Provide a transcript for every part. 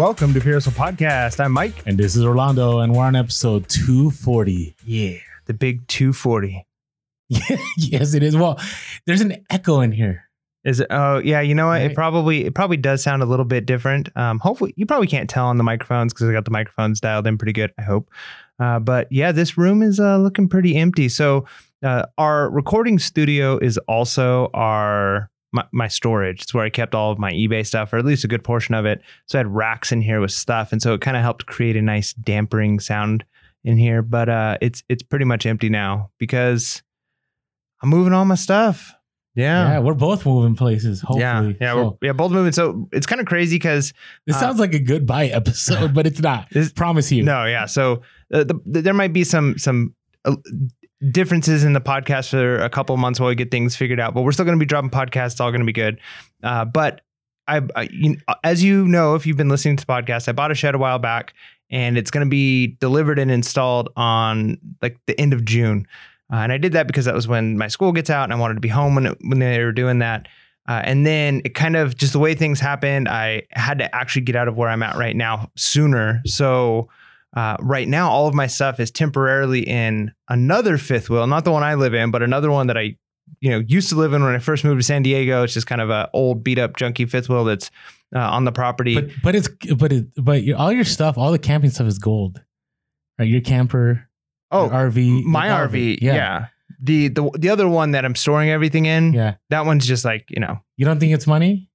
Welcome to Pure Hustle Podcast. I'm Mike. And this is Orlando, and we're on episode 240. Yeah, the big 240. yes, it is. Well, there's an echo in here. Is it? Oh, yeah. You know what? Right. It probably it probably does sound a little bit different. Um, hopefully, you probably can't tell on the microphones because I got the microphones dialed in pretty good. I hope. Uh, but yeah, this room is uh, looking pretty empty. So uh, our recording studio is also our my, my storage. It's where I kept all of my eBay stuff, or at least a good portion of it. So I had racks in here with stuff, and so it kind of helped create a nice dampering sound in here. But uh, it's it's pretty much empty now because I'm moving all my stuff. Yeah, yeah, we're both moving places, hopefully. Yeah, yeah, So, we're, yeah, both moving. So it's kind of crazy because this uh, sounds like a goodbye episode, but it's not. This- Promise you. no, yeah. So uh, the, the, there might be some some uh, differences in the podcast for a couple months while we get things figured out, but we're still going to be dropping podcasts. It's all going to be good. Uh, but I, I you, as you know, if you've been listening to the podcast, I bought a shed a while back, and it's going to be delivered and installed on like the end of June. Uh, and I did that because that was when my school gets out, and I wanted to be home when it, when they were doing that. Uh, and then it kind of just the way things happened, I had to actually get out of where I'm at right now sooner. So uh, right now, all of my stuff is temporarily in another fifth wheel, not the one I live in, but another one that I, you know, used to live in when I first moved to San Diego. It's just kind of a old, beat up, junky fifth wheel that's uh, on the property. But but it's but it but your, all your stuff, all the camping stuff is gold. Right? Your camper, oh, your RV, my all RV, it. yeah. The the the other one that I'm storing everything in, Yeah. that one's just like you know. You don't think it's money?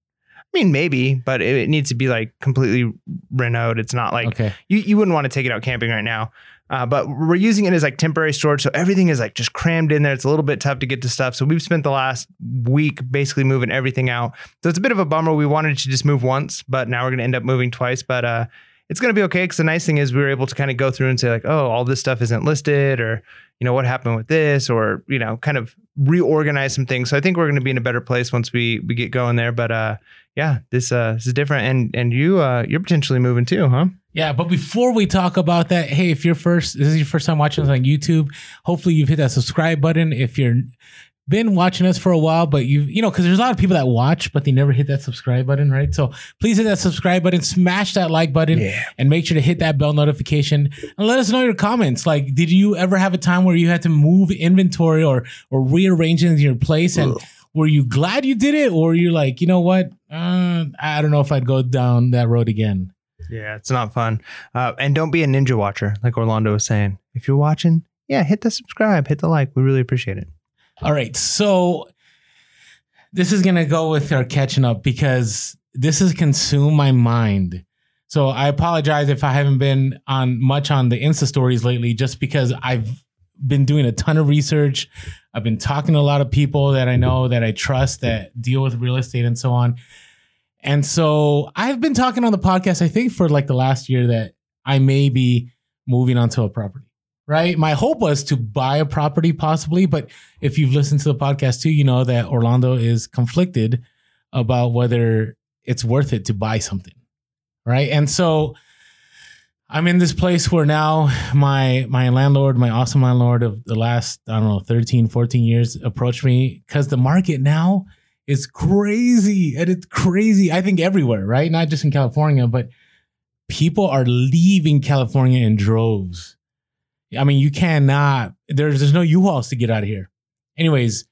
I mean, maybe, but it, it needs to be like completely renoed. It's not like okay. you, you wouldn't want to take it out camping right now. Uh, but we're using it as like temporary storage. So everything is like just crammed in there. It's a little bit tough to get to stuff. So we've spent the last week basically moving everything out. So it's a bit of a bummer. We wanted to just move once, but now we're going to end up moving twice. But uh, it's going to be okay. Because the nice thing is we were able to kind of go through and say, like, oh, all this stuff isn't listed or, you know, what happened with this or, you know, kind of reorganize some things. So I think we're going to be in a better place once we, we get going there. But uh, yeah, this, uh, this is different. And, and you, uh, you're potentially moving too, huh? Yeah, but before we talk about that, hey, if you're first, this is your first time watching us on YouTube, hopefully you've hit that subscribe button. If you're been watching us for a while, but you've, you know, because there's a lot of people that watch, but they never hit that subscribe button, right? So please hit that subscribe button, smash that like button, Yeah. and make sure to hit that bell notification and let us know your comments. Like, did you ever have a time where you had to move inventory or or rearrange it in your place and Ugh. were you glad you did it or you're like, you know what? Uh, I don't know if I'd go down that road again. Yeah, it's not fun. Uh, and don't be a ninja watcher, like Orlando was saying. If you're watching, yeah, hit the subscribe, hit the like. We really appreciate it. All right. So this is going to go with our catching up because this has consumed my mind. So I apologize if I haven't been on much on the Insta stories lately, just because I've been doing a ton of research. I've been talking to a lot of people that I know that I trust that deal with real estate and so on. And so I've been talking on the podcast, I think for like the last year that I may be moving onto a property, right? My hope was to buy a property possibly, but if you've listened to the podcast too, you know that Orlando is conflicted about whether it's worth it to buy something, right? And so I'm in this place where now my my landlord, my awesome landlord of the last I don't know 13, 14 years approached me cuz the market now is crazy and it's crazy I think everywhere, right? Not just in California, but people are leaving California in droves. I mean, you cannot there's there's no U-Hauls to get out of here. Anyways,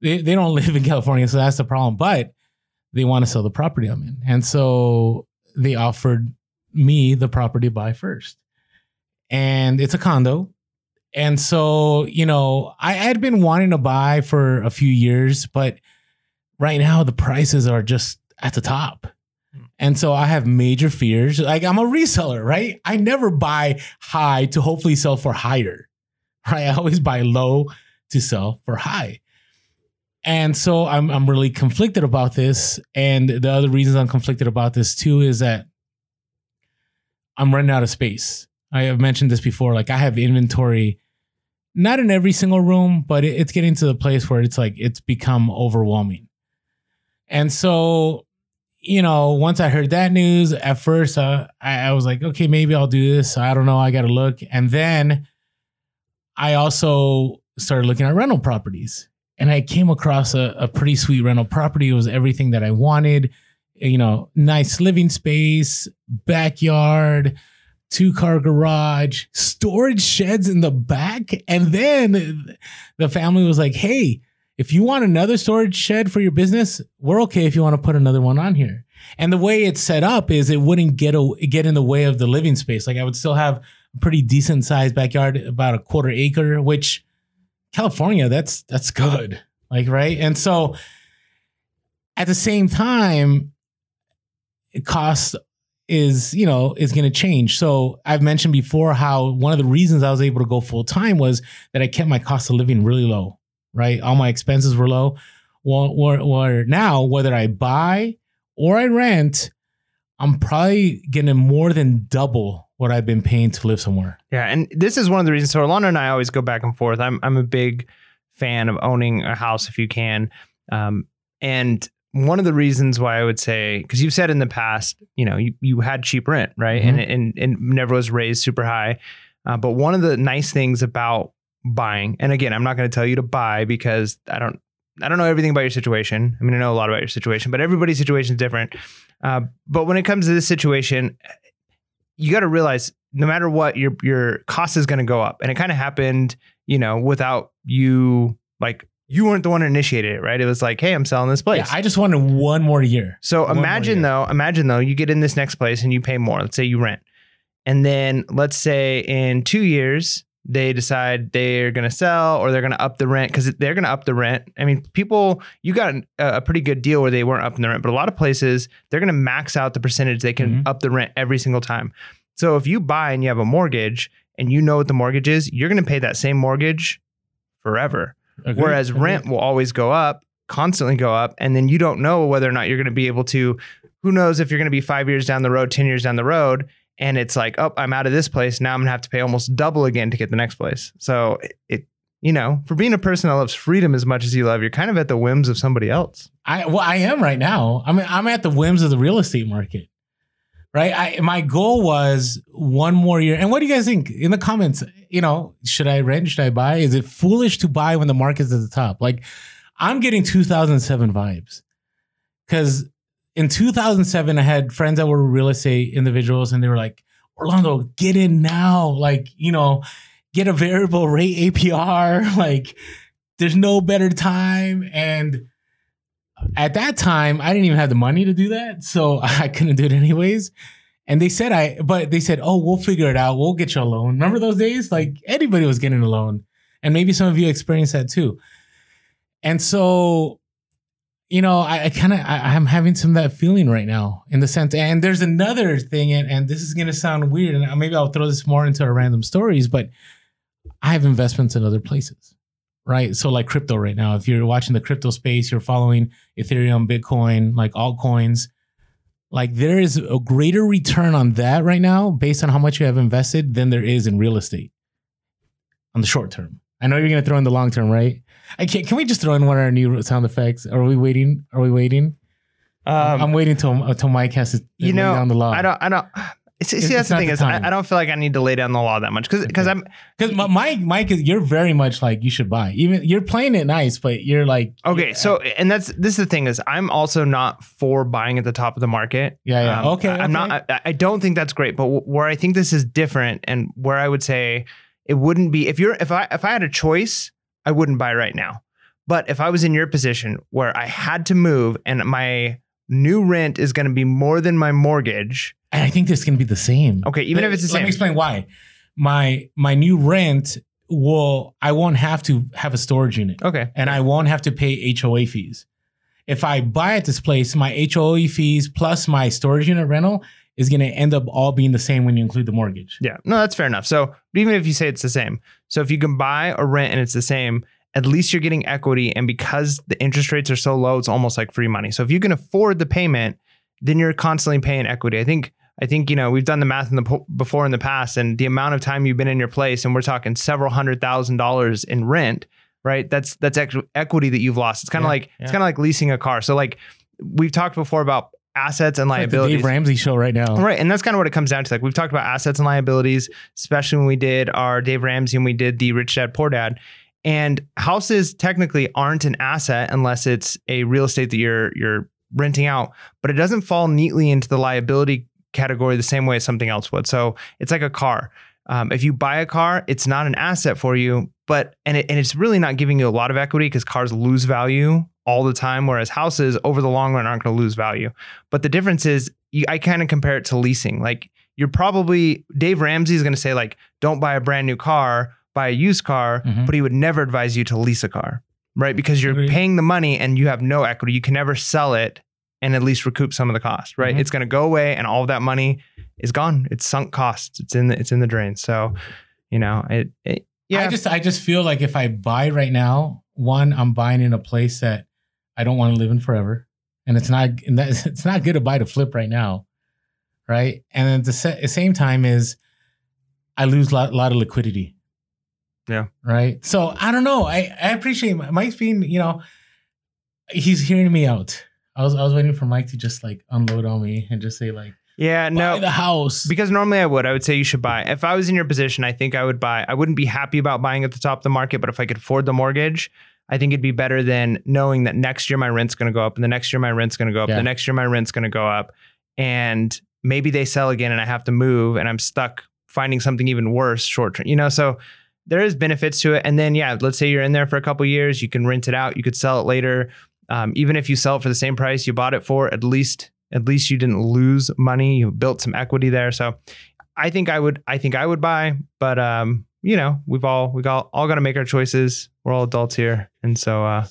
they, they don't live in California, so that's the problem. But they want to sell the property I'm in. And so they offered me the property buy first. And it's a condo. And so, you know, I had been wanting to buy for a few years, but right now the prices are just at the top. And so I have major fears. Like I'm a reseller, right? I never buy high to hopefully sell for higher. Right? I always buy low to sell for high. And so I'm I'm really conflicted about this. And the other reasons I'm conflicted about this too is that I'm running out of space. I have mentioned this before. Like I have inventory, not in every single room, but it's getting to the place where it's like it's become overwhelming. And so, you know, once I heard that news, at first uh, I, I was like, okay, maybe I'll do this. I don't know. I got to look. And then I also started looking at rental properties and I came across a, a pretty sweet rental property. It was everything that I wanted. you know, nice living space, backyard, two car garage, storage sheds in the back. And then the family was like, hey, if you want another storage shed for your business, we're okay if you want to put another one on here. And the way it's set up is it wouldn't get a, get in the way of the living space. Like I would still have a pretty decent sized backyard, about a quarter acre, which California, that's that's good. Like right, and so at the same time, cost is you know is going to change. So I've mentioned before how one of the reasons I was able to go full time was that I kept my cost of living really low. Right, all my expenses were low. Well, where now whether I buy or I rent, I'm probably getting more than double what I've been paying to live somewhere. Yeah, and this is one of the reasons. So Orlando and I always go back and forth. I'm I'm a big fan of owning a house if you can, um, and one of the reasons why I would say because you've said in the past, you know, you, you had cheap rent, right, mm-hmm. and, and and never was raised super high. Uh, but one of the nice things about buying, and again, I'm not going to tell you to buy because I don't I don't know everything about your situation. I mean, I know a lot about your situation, but everybody's situation is different. Uh, but when it comes to this situation, you got to realize no matter what, your your cost is going to go up, and it kind of happened, you know, without you like you weren't the one who initiated it, right? It was like, hey, I'm selling this place. Yeah, I just wanted one more year. So one imagine year. though, imagine though, you get in this next place and you pay more. Let's say you rent, and then let's say in two years they decide they're going to sell or they're going to up the rent because they're going to up the rent. I mean, people, you got a, pretty good deal where they weren't upping the rent, but a lot of places they're going to max out the percentage they can mm-hmm. up the rent every single time. So if you buy and you have a mortgage and you know what the mortgage is, you're going to pay that same mortgage forever. Whereas rent will always go up, constantly go up, and then you don't know whether or not you're going to be able to. Who knows if you're going to be five years down the road, ten years down the road, and it's like, oh, I'm out of this place. Now I'm gonna have to pay almost double again to get the next place. So it, you know, for being a person that loves freedom as much as you love, you're kind of at the whims of somebody else. I well, I am right now. I mean, I'm at the whims of the real estate market. Right. I my goal was one more year. And what do you guys think in the comments? You know, should I rent? Should I buy? Is it foolish to buy when the market's at the top? Like, I'm getting 2007 vibes because in 2007, I had friends that were real estate individuals, and they were like, Orlando, get in now. Like, you know, get a variable rate APR. Like, there's no better time. And at that time, I didn't even have the money to do that. So I couldn't do it anyways. And they said, I, but they said, oh, we'll figure it out. We'll get you a loan. Remember those days? Like, anybody was getting a loan. And maybe some of you experienced that too. And so you know, I, I kind of I, am having some of that feeling right now in the sense. And there's another thing, and, and this is gonna sound weird, and maybe I'll throw this more into our random stories, but I have investments in other places, right? So like crypto right now, if you're watching the crypto space, you're following Ethereum, Bitcoin, like altcoins. Like there is a greater return on that right now based on how much you have invested than there is in real estate on the short term. I know you're gonna throw in the long term, right? I can't. Can we just throw in one of our new sound effects? Are we waiting? Are we waiting? Um, I'm waiting till until Mike has to you know down the law. I don't. I don't. See, see that's the thing the is, I, I, don't feel like I need to lay down the law that much because because okay. I'm because Mike Mike is you're very much like you should buy even you're playing it nice but you're like okay yeah. so and that's this is the thing is I'm also not for buying at the top of the market yeah yeah um, okay, I'm okay. not I, I, don't think that's great but where I think this is different and where I would say it wouldn't be if you're if I if I had a choice I wouldn't buy right now. But if I was in your position where I had to move and my new rent is going to be more than my mortgage, and I think this can be the same. Okay, even let, if it's the same. Let me explain why. My my new rent will I won't have to have a storage unit. Okay. And I won't have to pay HOA fees. If I buy at this place, my HOA fees plus my storage unit rental is going to end up all being the same when you include the mortgage. Yeah, no, that's fair enough. So even if you say it's the same, so if you can buy or rent and it's the same, at least you're getting equity. And because the interest rates are so low, it's almost like free money. So if you can afford the payment, then you're constantly paying equity. I think. I think you know we've done the math in the before in the past, and the amount of time you've been in your place, and we're talking several hundred thousand dollars in rent, right? That's that's equity that you've lost. It's kind of yeah, like yeah. it's kind of like leasing a car. So like we've talked before about assets and liabilities. Like Dave Ramsey show right now. Right. And that's kind of what it comes down to. Like we've talked about assets and liabilities, especially when we did our Dave Ramsey and we did the Rich Dad Poor Dad. And houses technically aren't an asset unless it's a real estate that you're you're renting out, but it doesn't fall neatly into the liability category the same way as something else would. So it's like a car. Um, if you buy a car, it's not an asset for you, but and it, and it's really not giving you a lot of equity because cars lose value all the time, whereas houses over the long run aren't going to lose value. But the difference is, you, I kind of compare it to leasing. Like you're probably Dave Ramsey is going to say like, don't buy a brand new car, buy a used car, Mhm. but he would never advise you to lease a car, right? Because you're paying the money and you have no equity. You can never sell it and at least recoup some of the cost, right? Mhm. It's going to go away and all of that money is gone. It's sunk costs. It's in the it's in the drain. So, you know, it, it yeah. I just I just feel like if I buy right now, one, I'm buying in a place that I don't want to live in forever, and it's not and that, it's not good to buy to flip right now, right? And at the, the same time is I lose a lot, lot of liquidity. Yeah. Right. So I don't know. I I appreciate Mike's being you know he's hearing me out. I was I was waiting for Mike to just like unload on me and just say like yeah, buy no. the house. Because normally I would. I would say you should buy. If I was in your position, I think I would buy. I wouldn't be happy about buying at the top of the market, but if I could afford the mortgage, I think it'd be better than knowing that next year my rent's going to go up, and the next year my rent's going to go up, Yeah. the next year my rent's going to go up, and maybe they sell again, and I have to move, and I'm stuck finding something even worse short term. You know, so there is benefits to it. And then yeah, let's say you're in there for a couple years, you can rent it out, you could sell it later. Um, even if you sell it for the same price you bought it for, at least at least you didn't lose money. You built some equity there. So I think I would I think I would buy, but um, you know, we've all we got all got to make our choices. We're all adults here. And so uh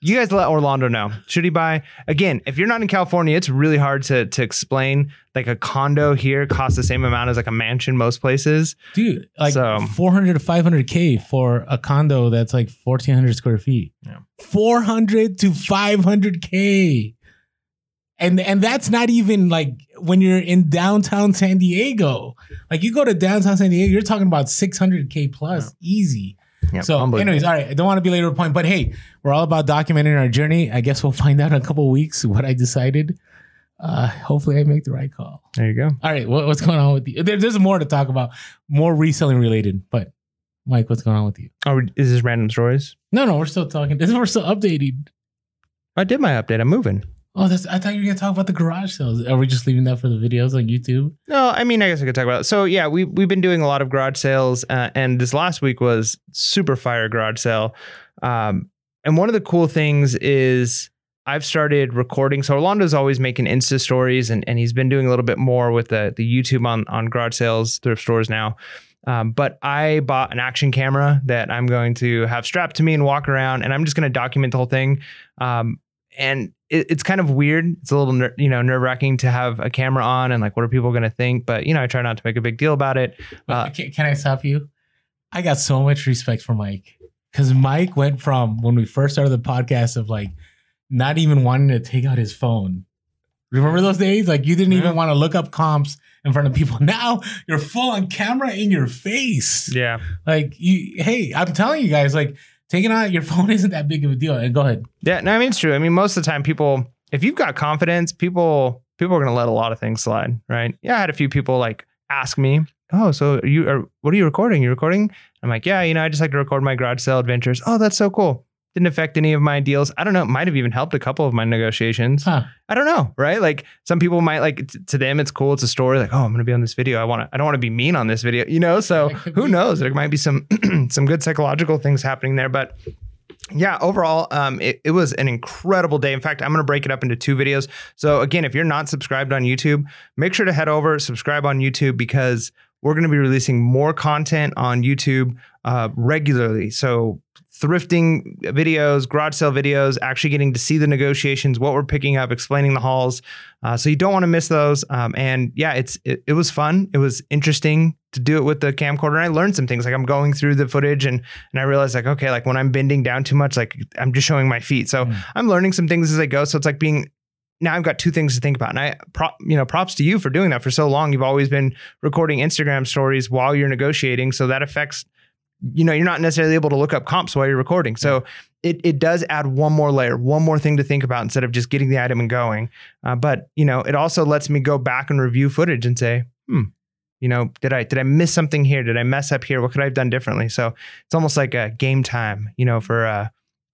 you guys let Orlando know. Should he buy? Again, if you're not in California, it's really hard to to explain. Like a condo here costs the same amount as like a mansion most places. dude like So- 400 to 500k for a condo that's like 1400 square feet Yeah. 400 to 500k and and that's not even like when you're in downtown san diego like you go to downtown san diego you're talking about 600k plus easy Yeah, so anyways all right i don't want to be late to the point but hey we're all about documenting our journey i guess we'll find out in a couple of weeks what i decided uh hopefully i make the right call there you go. all right, what, what's going on with you? There, there's more to talk about, more reselling related. But Mike, what's going on with you? Oh, is this random stories? No, no, we're still talking. This we're still updating. I did my update. I'm moving. Oh, that's. I thought you were gonna talk about the garage sales. Are we just leaving that for the videos on YouTube? No, I mean, I guess I could talk about it. So, yeah, we, we've been doing a lot of garage sales, uh, and this last week was super fire garage sale. Um, and one of the cool things is I've started recording. So, Orlando's always making Insta stories, and, and he's been doing a little bit more with the, the YouTube on, on garage sales, thrift stores now. Um, but I bought an action camera that I'm going to have strapped to me and walk around, and I'm just going to document the whole thing. Um, and it, it's kind of weird. It's a little, ner- you know, nerve wracking to have a camera on and like, what are people going to think? But you know, I try not to make a big deal about it. Uh, can, can I stop you? I got so much respect for Mike because Mike went from when we first started the podcast of like not even wanting to take out his phone. Remember those days? Like you didn't Yeah. even want to look up comps in front of people. Now you're full on camera in your face. Yeah, Like you, hey, I'm telling you guys, like taking out your phone isn't that big of a deal. And go ahead. yeah. No, I mean it's true. I mean, most of the time, people, if you've got confidence, people, people are going to let a lot of things slide, right? Yeah, I had a few people like ask me, "Oh, so are you are what are you recording? You recording?" I'm like, "Yeah, you know, I just like to record my garage sale adventures." Oh, that's so cool. Didn't affect any of my deals. I don't know. It might have even helped a couple of my negotiations. Huh. I don't know, right? Like some people might like t- to them it's cool. It's a story. Like, oh, I'm going to be on this video. I want to. I don't want to be mean on this video, you know. So who be. knows? There might be some some good psychological things happening there, but. Yeah, overall, um, it, it was an incredible day. In fact, I'm going to break it up into two videos. So, again, if you're not subscribed on YouTube, make sure to head over, subscribe on YouTube because we're going to be releasing more content on YouTube uh, regularly. So, thrifting videos, garage sale videos, actually getting to see the negotiations, what we're picking up, explaining the hauls. Uh, so you don't want to miss those. Um, and yeah, it's it, it was fun. It was interesting to do it with the camcorder. And I learned some things. Like I'm going through the footage and and I realized like okay, like when I'm bending down too much, like I'm just showing my feet. So Mm. I'm learning some things as I go. So it's like being now I've got two things to think about. And I prop, you know, props to you for doing that for so long. You've always been recording Instagram stories while you're negotiating. So that affects, you know, you're not necessarily able to look up comps while you're recording. So it, it does add one more layer, one more thing to think about instead of just getting the item and going. Uh, but you know, it also lets me go back and review footage and say, hmm, you know, did I did I miss something here? Did I mess up here? What could I have done differently? So it's almost like a game time, you know, for uh,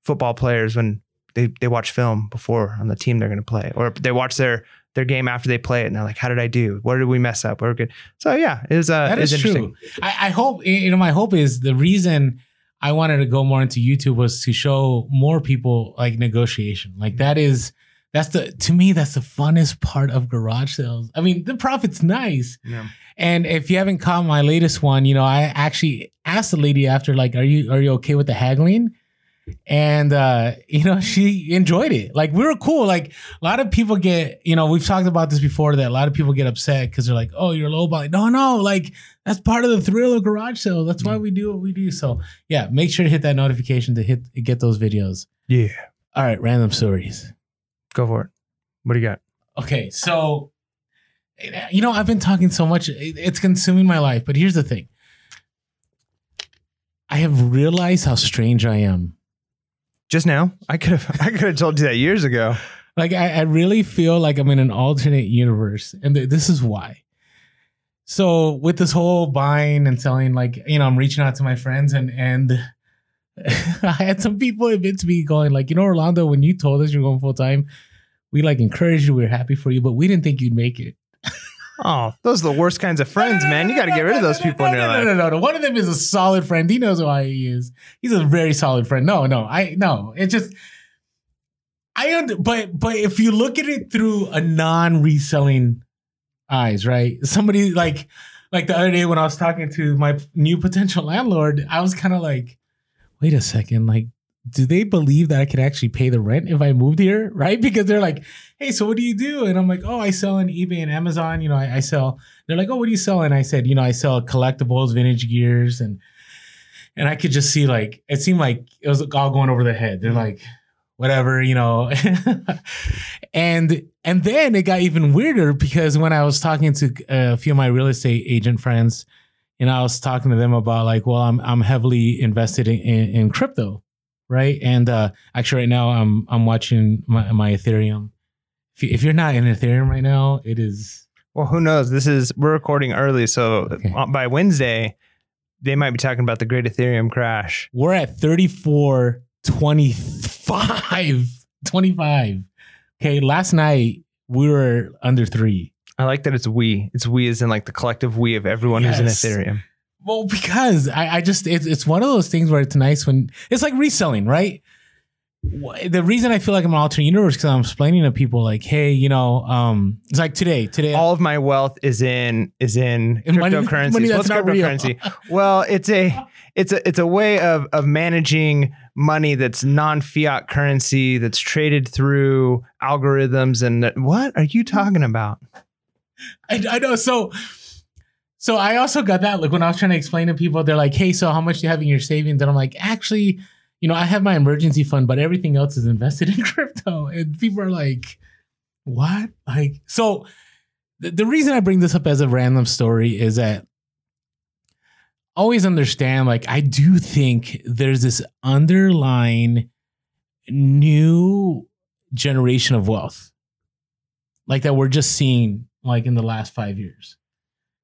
football players when they they watch film before on the team they're going to play, or they watch their their game after they play it, and they're like, "How did I do? Where did we mess up? We're good." So yeah, it was uh, That it was is true. I, I hope you know. My hope is the reason I wanted to go more into YouTube was to show more people like negotiation. Like that is that's the to me that's the funnest part of garage sales. I mean, the profit's nice, Yeah. and if you haven't caught my latest one, you know, I actually asked the lady after, like, "Are you are you okay with the haggling?" And uh, you know, she enjoyed it. Like we were cool. Like a lot of people get, you know, we've talked about this before that a lot of people get upset because they're like, "Oh, you're lowballing." No, no, like that's part of the thrill of garage sale. That's why we do what we do. So yeah, make sure to hit that notification to hit get those videos. Yeah, All right, random stories. go for it. What do you got? Okay, so you know, I've been talking so much, it's consuming my life. But here's the thing I have realized how strange I am. Just now, I could have I could have told you that years ago. Like, I, I really feel like I'm in an alternate universe. And th- this is why. So, with this whole buying and selling, like, you know, I'm reaching out to my friends and, and, I had some people admit to me going like, you know, Orlando, when you told us you're going full time, we like encouraged you, we are happy for you, but we didn't think you'd make it. Oh, those are the worst kinds of friends, man. You got to get rid of those people in your no, life. No, no, no, no. One of them is a solid friend. He knows who I he is. He's a very solid friend. No, no, I no. It's just I under, but but if you look at it through a non-reselling eyes, right? Somebody like like the other day when I was talking to my new potential landlord, I was kind of like, wait a second, like. Do they believe that I could actually pay the rent if I moved here? Right? Because they're like, hey, so what do you do? And I'm like, oh, I sell on eBay and Amazon. You know, I, I sell. They're like, oh, what do you sell? And I said, you know, I sell collectibles, vintage gears, and and I could just see like it seemed like it was all going over their head. They're like, whatever, you know. and and then it got even weirder because when I was talking to a few of my real estate agent friends, and I was talking to them about like, well, I'm I'm heavily invested in, in, in crypto, right? And uh actually, right now I'm I'm watching my, my Ethereum. If, you, if you're not in Ethereum right now, it is Well, who knows? This is we're recording early, so Okay. by Wednesday, they might be talking about the great Ethereum crash. we're at 34 25 25 okay last night we were under three I like that it's we. It's we as in like the collective we of everyone Yes. who's in Ethereum. Well because i, I just it's, it's one of those things where it's nice when it's like reselling right the reason i feel like i'm an alternate universe because i'm explaining to people like hey you know um it's like today today All of my wealth is in is in money- cryptocurrencies. money What's that's not real. cryptocurrency? well, it's a it's a it's a way of of managing money that's non-fiat currency that's traded through algorithms and that- what are you talking about? I, I know. So, so I also got that. Like when I was trying to explain to people, they're like, "Hey, so how much do you have in your savings?" And I'm like, "Actually, you know, I have my emergency fund, but everything else is invested in crypto." And people are like, "What?" Like, so the, the reason I bring this up as a random story is that always understand. Like, I do think there's this underlying new generation of wealth like that we're just seeing like in the last five years.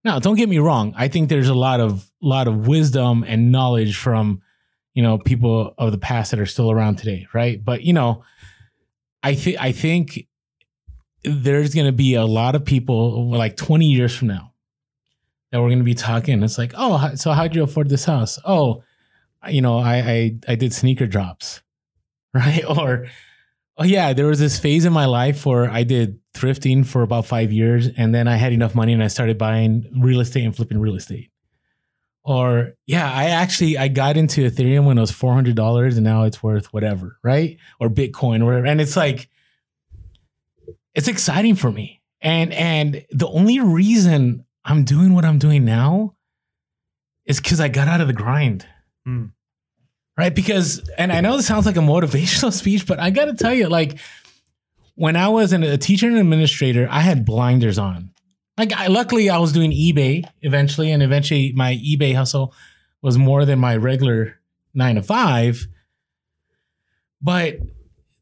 Now, don't get me wrong. I think there's a lot of lot of wisdom and knowledge from you know people of the past that are still around today, right? But you know, I think I think there's going to be a lot of people like 20 years from now that we're going to be talking. It's like, oh, so how'd you afford this house? Oh, you know, I I, I did sneaker drops, right? Or oh yeah, there was this phase in my life where I did thrifting for about five years, and then I had enough money and I started buying real estate and flipping real estate. Or yeah, I actually I got into Ethereum when it was four hundred dollars, and now it's worth whatever, right? Or Bitcoin, or whatever. And it's like, it's exciting for me. And and the only reason I'm doing what I'm doing now is because I got out of the grind. Hmm. Right? Because and I know this sounds like a motivational speech, but I gotta tell you, like when I was a teacher and administrator, I had blinders on. Like I, luckily I was doing eBay eventually, and eventually my eBay hustle was more than my regular nine to five. But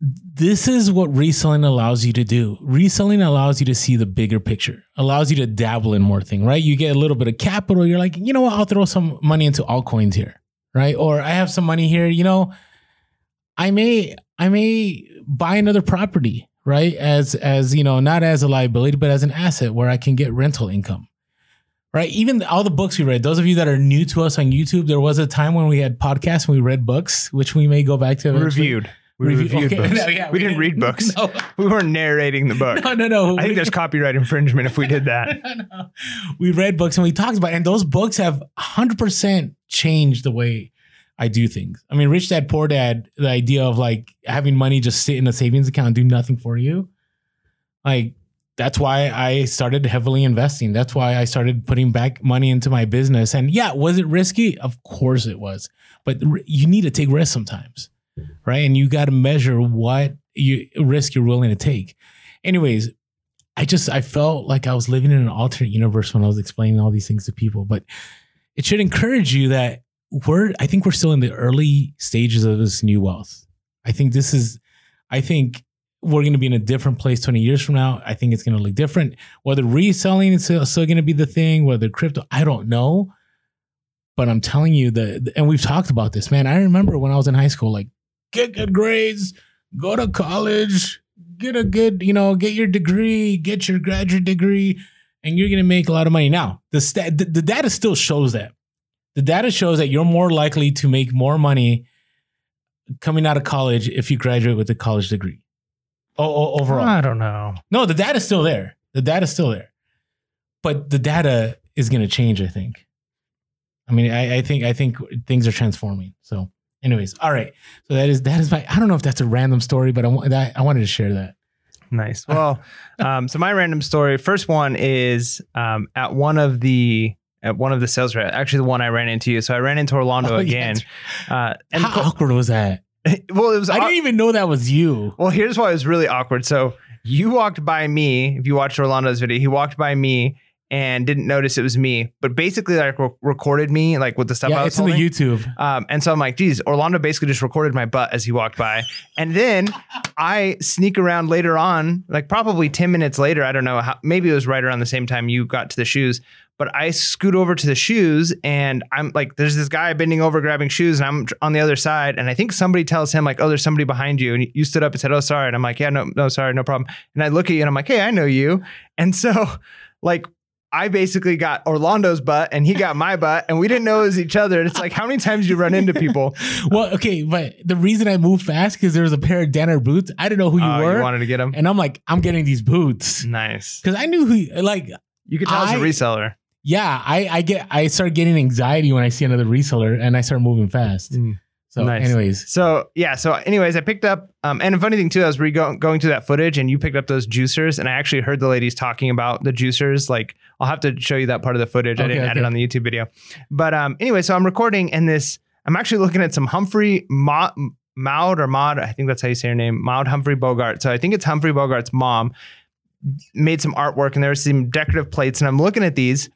this is what reselling allows you to do. Reselling allows you to see the bigger picture, allows you to dabble in more thing, right? You get a little bit of capital. You're like, you know what? I'll throw some money into altcoins here, right? Or I have some money here. You know, I may I may buy another property, right? As as you know, not as a liability, but as an asset where I can get rental income. Right. Even all the books we read, those of you that are new to us on YouTube, there was a time when we had podcasts and we read books, which we may go back to. eventually. Reviewed. We Review- reviewed okay. books. No, yeah, we, didn't read books. No, We weren't narrating the book. no, no. no. I think there's copyright infringement if we did that. No. we read books and we talked about it, and those books have 100% changed the way I do things. I mean, Rich Dad Poor Dad, the idea of like having money just sit in a savings account and do nothing for you. Like that's why I started heavily investing. That's why I started putting back money into my business. And yeah, was it risky? Of course it was. But you need to take risks sometimes. Right? And you got to measure what you risk you're willing to take. Anyways, I just I felt like I was living in an alternate universe when I was explaining all these things to people. But it should encourage you that we're I think we're still in the early stages of this new wealth. I think this is I think we're going to be in a different place 20 years from now. I think it's going to look different. Whether reselling is still, still going to be the thing, whether crypto, I don't know. But I'm telling you that, and we've talked about this, man. I remember when I was in high school, like get good grades, go to college, get a good, you know, get your degree, get your graduate degree, and you're going to make a lot of money. Now, the, stat, the the data still shows that. The data shows that you're more likely to make more money coming out of college if you graduate with a college degree. Oh, overall. I don't know. No, the data's still there. The data's still there. But the data is going to change, I think. I mean, I, I think I think things are transforming. So, anyways, all right. So that is that is my. I don't know if that's a random story, but I that I wanted to share that. Nice. Well, um, so my random story. First one is um, at one of the at one of the sales reps. Actually, the one I ran into you. So I ran into Orlando Oh, yeah, again. Uh, and How awkward was that? well, it was. I au- didn't even know that was you. well, here's why it was really awkward. So you walked by me. If you watched Orlando's video, he walked by me and didn't notice it was me. But basically, like re- recorded me, like with the stuff I yeah, was it's in the. YouTube. Um, and so I'm like, geez, Orlando basically just recorded my butt as he walked by. And then I sneak around later on, like probably 10 minutes later. I don't know how, maybe it was right around the same time you got to the shoes. But I scoot over to the shoes and I'm like, there's this guy bending over grabbing shoes and I'm on the other side. And I think somebody tells him, like, oh, there's somebody behind you. And you stood up and said, oh, sorry. And I'm like, yeah, no, no, sorry, no problem. And I look at you and I'm like, hey, I know you. And so, like, I basically got Orlando's butt and he got my butt and we didn't know it was each other. And it's like, how many times do you run into people? Well, okay, but the reason I moved fast because there was a pair of Danner boots. I didn't know who you Oh, were, wanted to get them? and I'm like, I'm getting these boots Nice. because I knew who. Like, You could tell a I- reseller. yeah, I I get I start getting anxiety when I see another reseller, and I start moving fast. Mm. So, Nice. anyways, So yeah, so anyways, I picked up, um, and a funny thing too, I was re- go- going through that footage, and you picked up those juicers, and I actually heard the ladies talking about the juicers. Like, I'll have to show you that part of the footage. I didn't add it on the YouTube video, but um, anyway, so I'm recording, and this, I'm actually looking at some Humphrey Ma- Maud or Maud, I think that's how you say her name, Maud Humphrey Bogart. So I think it's Humphrey Bogart's mom made some artwork, and there was some decorative plates, and I'm looking at these,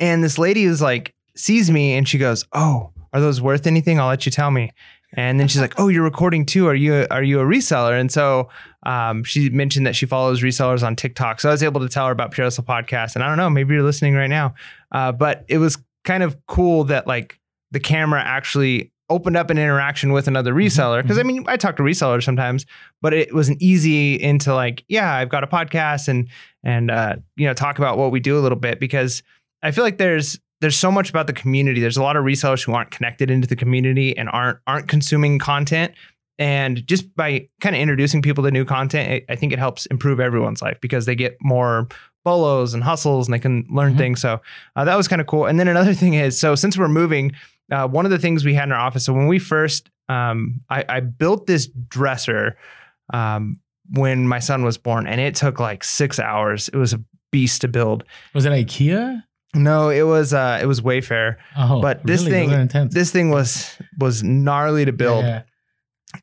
and this lady is like sees me, and she goes, "Oh, are those worth anything? I'll let you tell me." And then she's like, "Oh, you're recording too? Are you are you a reseller?" And so um, she mentioned that she follows resellers on TikTok. So I was able to tell her about Pure Hustle Podcast. And I don't know, maybe you're listening right now. Uh, but it was kind of cool that like the camera actually opened up an interaction with another reseller. Because I mean, I talk to resellers sometimes, but it was an easy into like, yeah, I've got a podcast and and uh, you know talk about what we do a little bit because I feel like there's there's so much about the community. There's a lot of resellers who aren't connected into the community and aren't aren't consuming content. And just by kind of introducing people to new content, I I think it helps improve everyone's life because they get more bolos and hustles and they can learn Mhm. things. So uh, that was kind of cool. And then another thing is, so since we're moving, uh, one of the things we had in our office. So when we first, um, I, I built this dresser um, when my son was born, and it took like six hours. It was a beast to build. was it IKEA? No, it was uh, it was Wayfair. Oh, But this really? thing- Those are intense. This thing was was gnarly to build. Yeah.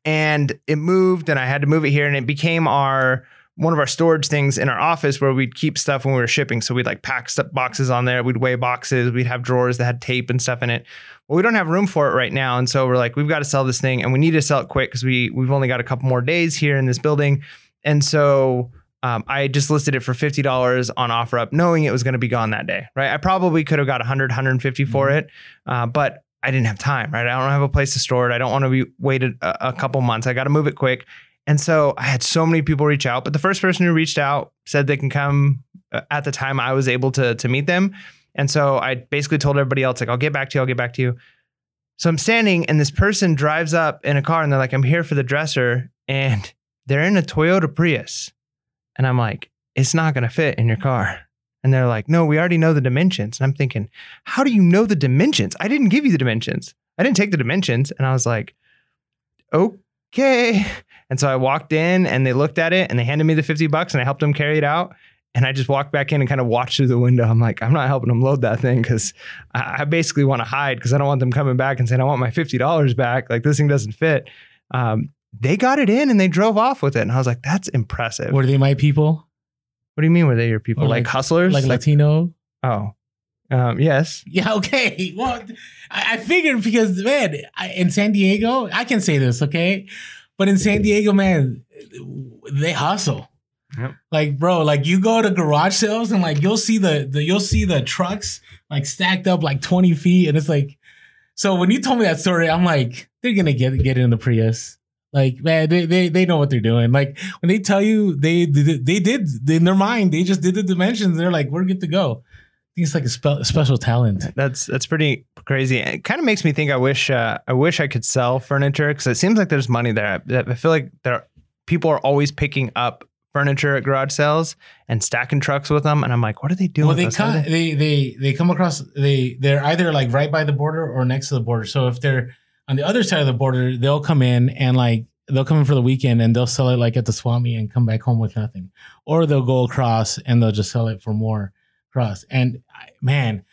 and it moved and I had to move it here and it became our one of our storage things in our office where we'd keep stuff when we were shipping. So we'd like pack stuff boxes on there. We'd weigh boxes. We'd have drawers that had tape and stuff in it. Well, we don't have room for it right now. And so we're like, we've got to sell this thing and we need to sell it quick because we we've only got a couple more days here in this building. And so um, I just listed it for fifty dollars on OfferUp, knowing it was going to be gone that day. Right? I probably could have got 100, 150 for Mhm. it, uh, but I didn't have time, right? I don't have a place to store it. I don't want to be waited a, a couple months. I got to move it quick. And so I had so many people reach out, but the first person who reached out said they can come uh, at the time I was able to to meet them. And so I basically told everybody else like I'll get back to you, I'll get back to you. So I'm standing and this person drives up in a car and they're like I'm here for the dresser and they're in a Toyota Prius. And I'm like it's not going to fit in your car. And they're like, no, we already know the dimensions. And I'm thinking, how do you know the dimensions? I didn't give you the dimensions. I didn't take the dimensions. And I was like, okay. And so I walked in and they looked at it and they handed me the 50 bucks and I helped them carry it out. And I just walked back in and kind of watched through the window. I'm like, I'm not helping them load that thing because I, basically want to hide because I don't want them coming back and saying, I want my $50 back. Like this thing doesn't fit. Um, they got it in and they drove off with it. And I was like, that's impressive. Were they my people? What do you mean? Were they your people? Like, like- hustlers? Like Latino? oh, um, yes. Yeah, okay. Well, I, I figured because man, I, in San Diego, I can say this, okay? But in San Diego, man, they hustle. Yep. Like, bro, like you go to garage sales and like you'll see the, the you'll see the trucks like stacked up like 20 feet. And it's like, so when you told me that story, I'm like, they're gonna get get in the Prius. Like, man, they, they they know what they're doing. Like when they tell you they they, they did in their mind, they just did the dimensions. They're like, we're good to go. I think it's like a, spe- a special talent. That's that's pretty crazy. It kind of makes me think. I wish uh, I wish I could sell furniture because it seems like there's money there. I, I feel like there people are always picking up furniture at garage sales and stacking trucks with them, and I'm like, what are they doing? Well, they? Come, they- they they they come across they they're either like right by the border or next to the border. So if they're on the other side of the border, they'll come in and like they'll come in for the weekend and they'll sell it like at the swap meet and come back home with nothing, or they'll go across and they'll just sell it for more across. And I- man,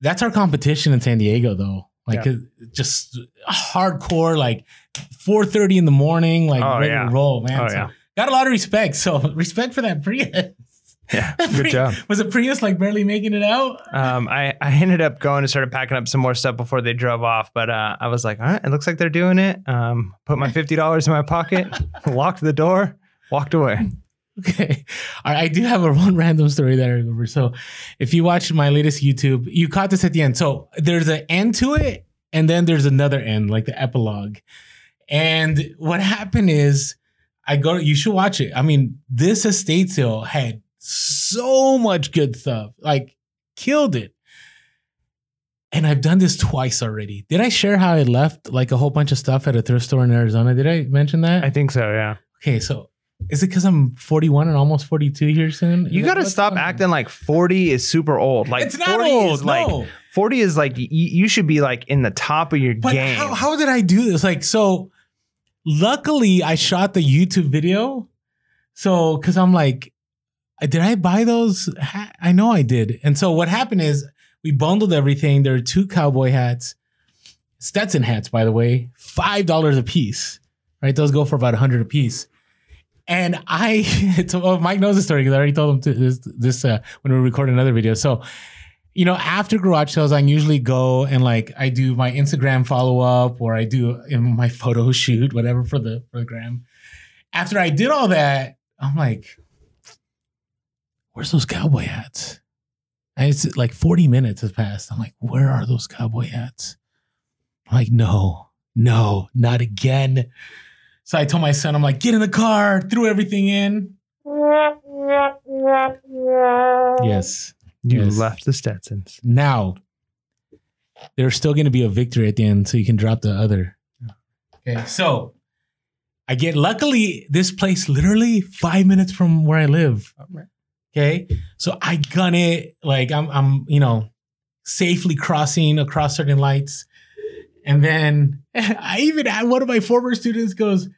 that's our competition in San Diego though. Like Yeah. just hardcore, like four thirty in the morning, like Oh, ready yeah. to roll, man. Oh, So, yeah. got a lot of respect. So respect for that Prius. Yeah, good Pri- job. Was it Prius like barely making it out? Um, I, I ended up going and started packing up some more stuff before they drove off, but uh, I was like, all right, it looks like they're doing it. Um, put my fifty dollars in my pocket, locked the door, walked away. Okay. All right, I do have a one random story that I remember. So if you watch my latest YouTube, you caught this at the end. So there's an end to it, and then there's another end, like the epilogue. And what happened is I go, you should watch it. I mean, this estate sale had so much good stuff, like killed it. And I've done this twice already. Did I share how I left like a whole bunch of stuff at a thrift store in Arizona? Did I mention that? I think so. Yeah, Okay, so is it because I'm 41 and almost 42 here soon? you got to stop on? acting like forty is super old. Like it's not 40 old. is like no. 40 is like y- you should be like in the top of your but game. how, how did I do this? Like, so luckily I shot the YouTube video. So, because I'm like, did I buy those? I know I did. And so what happened is we bundled everything. There are two cowboy hats, Stetson hats, by the way, $5 a piece, right? Those go for about a 100 a piece. And I, oh, Mike knows the story because I already told him this, this uh, when we recording another video. So, you know, after garage sales, I usually go and like I do my Instagram follow up or I do my photo shoot, whatever for the for the gram. After I did all that, I'm like, where's those cowboy hats? And it's like 40 minutes has passed. I'm like, where are those cowboy hats? I'm like, no, no, not again. So I told my son, I'm like, get in the car, threw everything in. Yes. you Yes. left the Stetsons. Now, there's still going to be a victory at the end, so you can drop the other. Okay, so I get luckily this place literally five minutes from where I live. Oh, Okay, so I gun it like I'm I'm you know safely crossing across certain lights, and then I even had one of my former students goes.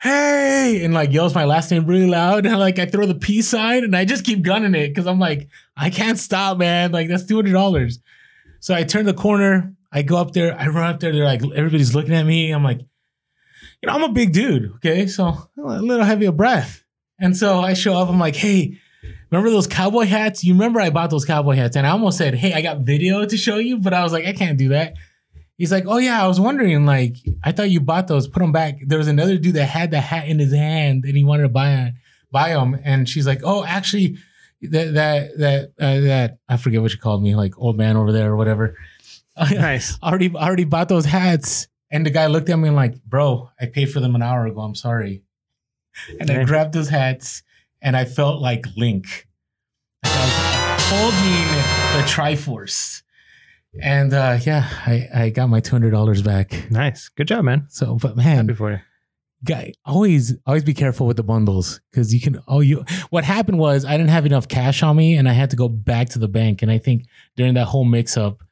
Hey, and like yells my last name really loud, and like I throw the peace sign, and I just keep gunning it because I'm like, I can't stop, man. Like that's two hundred dollars. So I turn the corner. I go up there. I run up there. They're like, everybody's looking at me. I'm like, you know, I'm a big dude. Okay, so a little heavy of breath. And so I show up. I'm like, hey, remember those cowboy hats? You remember I bought those cowboy hats, and I almost said, hey, I got video to show you, but I was like, I can't do that. He's like, oh yeah, I was wondering. Like, I thought you bought those. Put them back. There was another dude that had the hat in his hand, and he wanted to buy buy them. And she's like, oh, actually that that that uh, that I forget what she called me, like old man over there or whatever. Nice. already already bought those hats. And the guy looked at me and like, bro, I paid for them an hour ago. I'm sorry. And I grabbed those hats and I felt like Link. Like I was holding the Triforce. And uh, yeah, I, I got my two hundred dollars back. Nice. Good job, man. So, but man, Happy for you. guy, always always be careful with the bundles because you can. Oh, you. What happened was I didn't have enough cash on me, and I had to go back to the bank. And I think during that whole mix up,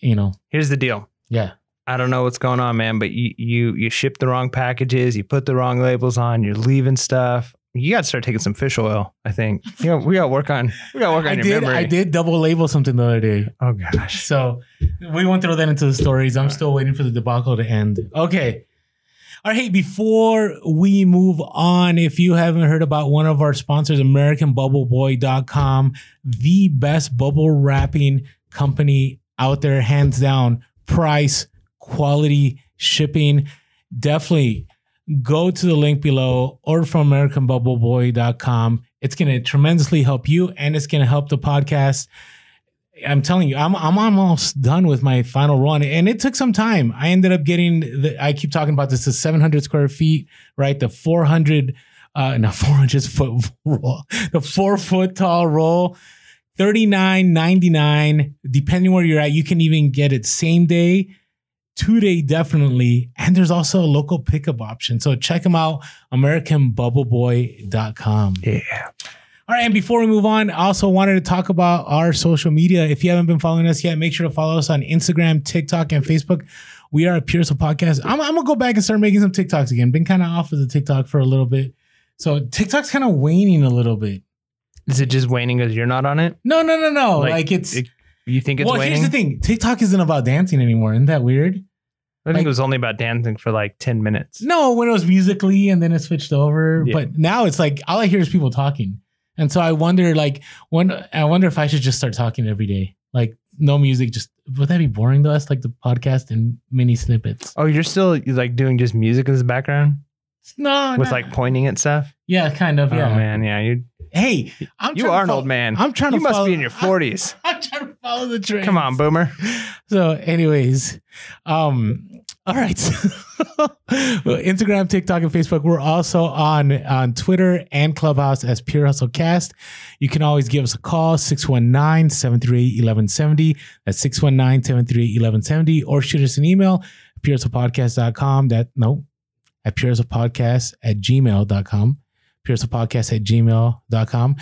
you know, Here's the deal. yeah, I don't know what's going on, man, but you you you ship the wrong packages, you put the wrong labels on, you're leaving stuff. You got to start taking some fish oil. I think. You know, we got to work on. We got to work on I your did. memory. I did double label something the other day. Oh gosh. So we won't throw that into the stories. I'm still waiting for the debacle to end. Okay. All right. Hey, before we move on, if you haven't heard about one of our sponsors, AmericanBubbleBoy.com, the best bubble wrapping company out there, hands down. Price, quality, shipping. Definitely go to the link below or from AmericanBubbleBoy.com. It's going to tremendously help you and it's going to help the podcast. I'm telling you, I'm I'm almost done with my final run, and it took some time. I ended up getting the. I keep talking about this: the 700 square feet, right? The 400, uh, no 400 foot roll, the four foot tall roll, 39.99. Depending where you're at, you can even get it same day, two day definitely, and there's also a local pickup option. So check them out, AmericanBubbleBoy.com. Yeah. All right, and before we move on, I also wanted to talk about our social media. If you haven't been following us yet, make sure to follow us on Instagram, TikTok, and Facebook. We are a Pure Hustle Podcast. I'm, I'm gonna go back and start making some TikToks again. Been kind of off of the TikTok for a little bit, so TikTok's kind of waning a little bit. Is it just waning because you're not on it? No, no, no, no. Like, Like, it's it- You think it's well. waning? Here's the thing: TikTok isn't about dancing anymore. Isn't that weird? I think like- it was only about dancing for like 10 minutes. No, when it was Musical.ly and then it switched over. Yeah. But now it's like all I hear is people talking. And so I wonder, like, when I wonder if I should just start talking every day. Like no music, just would that be boring to us? Like the podcast and mini snippets. Oh, you're still like doing just music as the background No, with no. like pointing at stuff? yeah, kind of. Yeah. Oh man, yeah. You Hey, I'm you trying are an follow- old man. I'm trying you to You must follow- be in your 40s. I'm trying to follow the trend. Come on, boomer. So, anyways, um, all right. Instagram, TikTok, and Facebook. We're also on on Twitter and Clubhouse as Pure Hustle Cast. You can always give us a call, 619-738-1170. That's 619-738-1170. Or shoot us an email, purehustlepodcast.com. That no, at purehustlepodcast at gmail.com. Purehustlepodcast at gmail.com.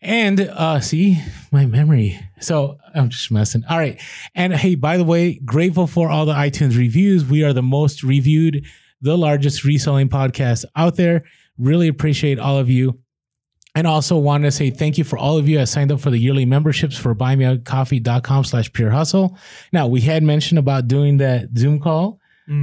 And uh see my memory. So I'm just messing. All right. And hey, by the way, grateful for all the iTunes reviews. We are the most reviewed, the largest reselling podcast out there. Really appreciate all of you. And also want to say thank you for all of you that signed up for the yearly memberships for buymeacoffee.com slash pure hustle. Now we had mentioned about doing that Zoom call,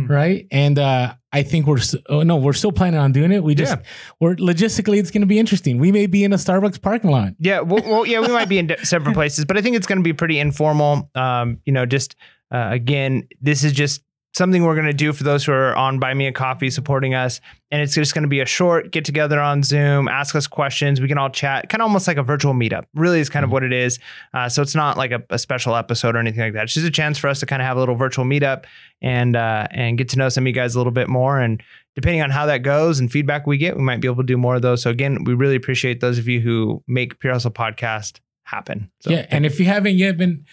right? And uh I think we're oh no, we're still planning on doing it. We just Yeah. we're logistically it's gonna be interesting. We may be in a Starbucks parking lot. Yeah, well, well, yeah, we might be in separate places, but I think it's going to be pretty informal. Um, you know, just uh, again, this is just something we're going to do for those who are on Buy Me a Coffee supporting us, and it's just going to be a short get together on Zoom, ask us questions, we can all chat, kind of almost like a virtual meetup. Really, is kind of what it is. Uh, so it's not like a, a special episode or anything like that. It's just a chance for us to kind of have a little virtual meetup and uh, and get to know some of you guys a little bit more and depending on how that goes and feedback we get, we might be able to do more of those. So again, we really appreciate those of you who make Pure Hustle Podcast happen. So yeah, and if you haven't yet been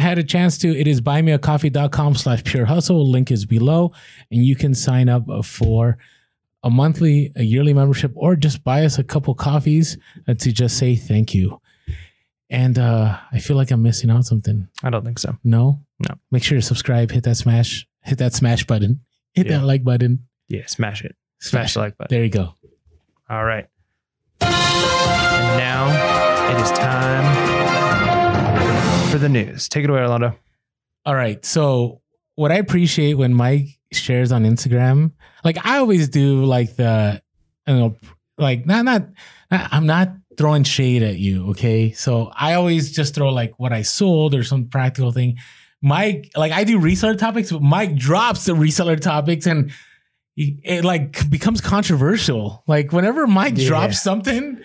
had a chance to, it is buymeacoffee.com slash pure hustle. Link is below, and you can sign up for a monthly, a yearly membership, or just buy us a couple coffees to just say thank you. And uh, I feel like I'm missing out something. I don't think so. No? No. Make sure to subscribe, hit that smash, hit that smash button, hit Yeah. that like button. Yeah, smash it. Smash the like button. There you go. All right. And now it is time for the news. Take it away, Orlando. All right. So what I appreciate when Mike shares on Instagram, like I always do like the you know like not not I'm not throwing shade at you, okay? So I always just throw like what I sold or some practical thing. Mike, like I do reseller topics, but Mike drops the reseller topics and it like becomes controversial. Like whenever Mike Yeah. drops something,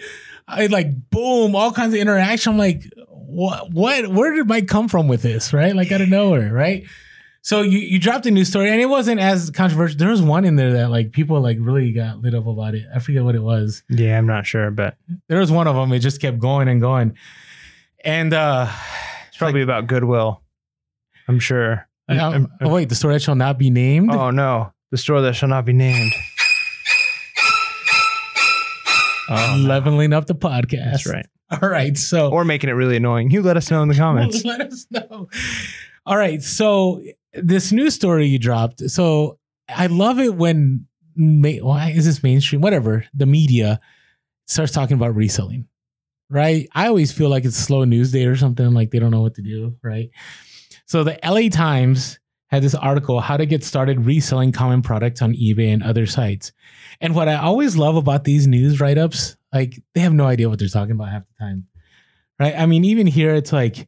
I like boom, all kinds of interaction. I'm like, what what where did Mike come from with this, right? Like out of nowhere, right? So you you dropped a news story and it wasn't as controversial. There was one in there that like people like really got lit up about it. I forget what it was. Yeah, I'm not sure, but There was one of them. It just kept going and going, and uh, it's probably about goodwill. I'm sure. um, I'm- oh wait, the story that shall not be named. oh no, the store that shall not be named. Oh, no. leveling up the podcast. That's right. All right, so Or making it really annoying. You let us know in the comments. Let us know. All right. So this news story you dropped. So I love it when ma- why is this mainstream? Whatever the media starts talking about reselling, right? I always feel like it's slow news day or something. Like they don't know what to do, right? So the LA Times had this article, "How to Get Started Reselling Common Products on eBay and Other Sites." And what I always love about these news write ups, like they have no idea what they're talking about half the time, right? I mean, even here, it's like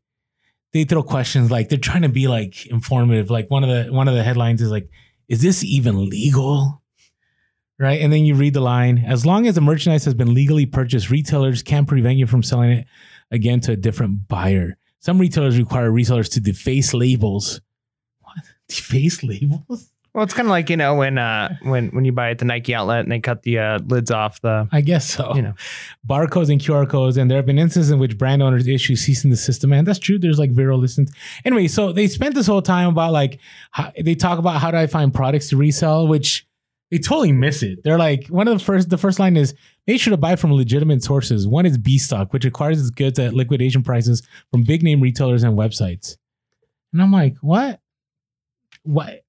they throw questions like they're trying to be like informative. Like one of the one of the headlines is like, "Is this even legal?" Right, and then you read the line: "As long as the merchandise has been legally purchased, retailers can't prevent you from selling it again to a different buyer. Some retailers require resellers to deface labels. What deface labels? Well, it's kind of like you know when uh when when you buy at the Nike outlet and they cut the uh, lids off the I guess so. you know barcodes and QR codes, and there have been instances in which brand owners issue cease and desist demand. That's true. There's like viral listings. Anyway, so they spent this whole time about like how, they talk about how do I find products to resell, which they totally miss it. They're like one of the first. The first line is make sure to buy from legitimate sources. One is B-Stock, which acquires its goods at liquidation prices from big name retailers and websites. And I'm like, what? What?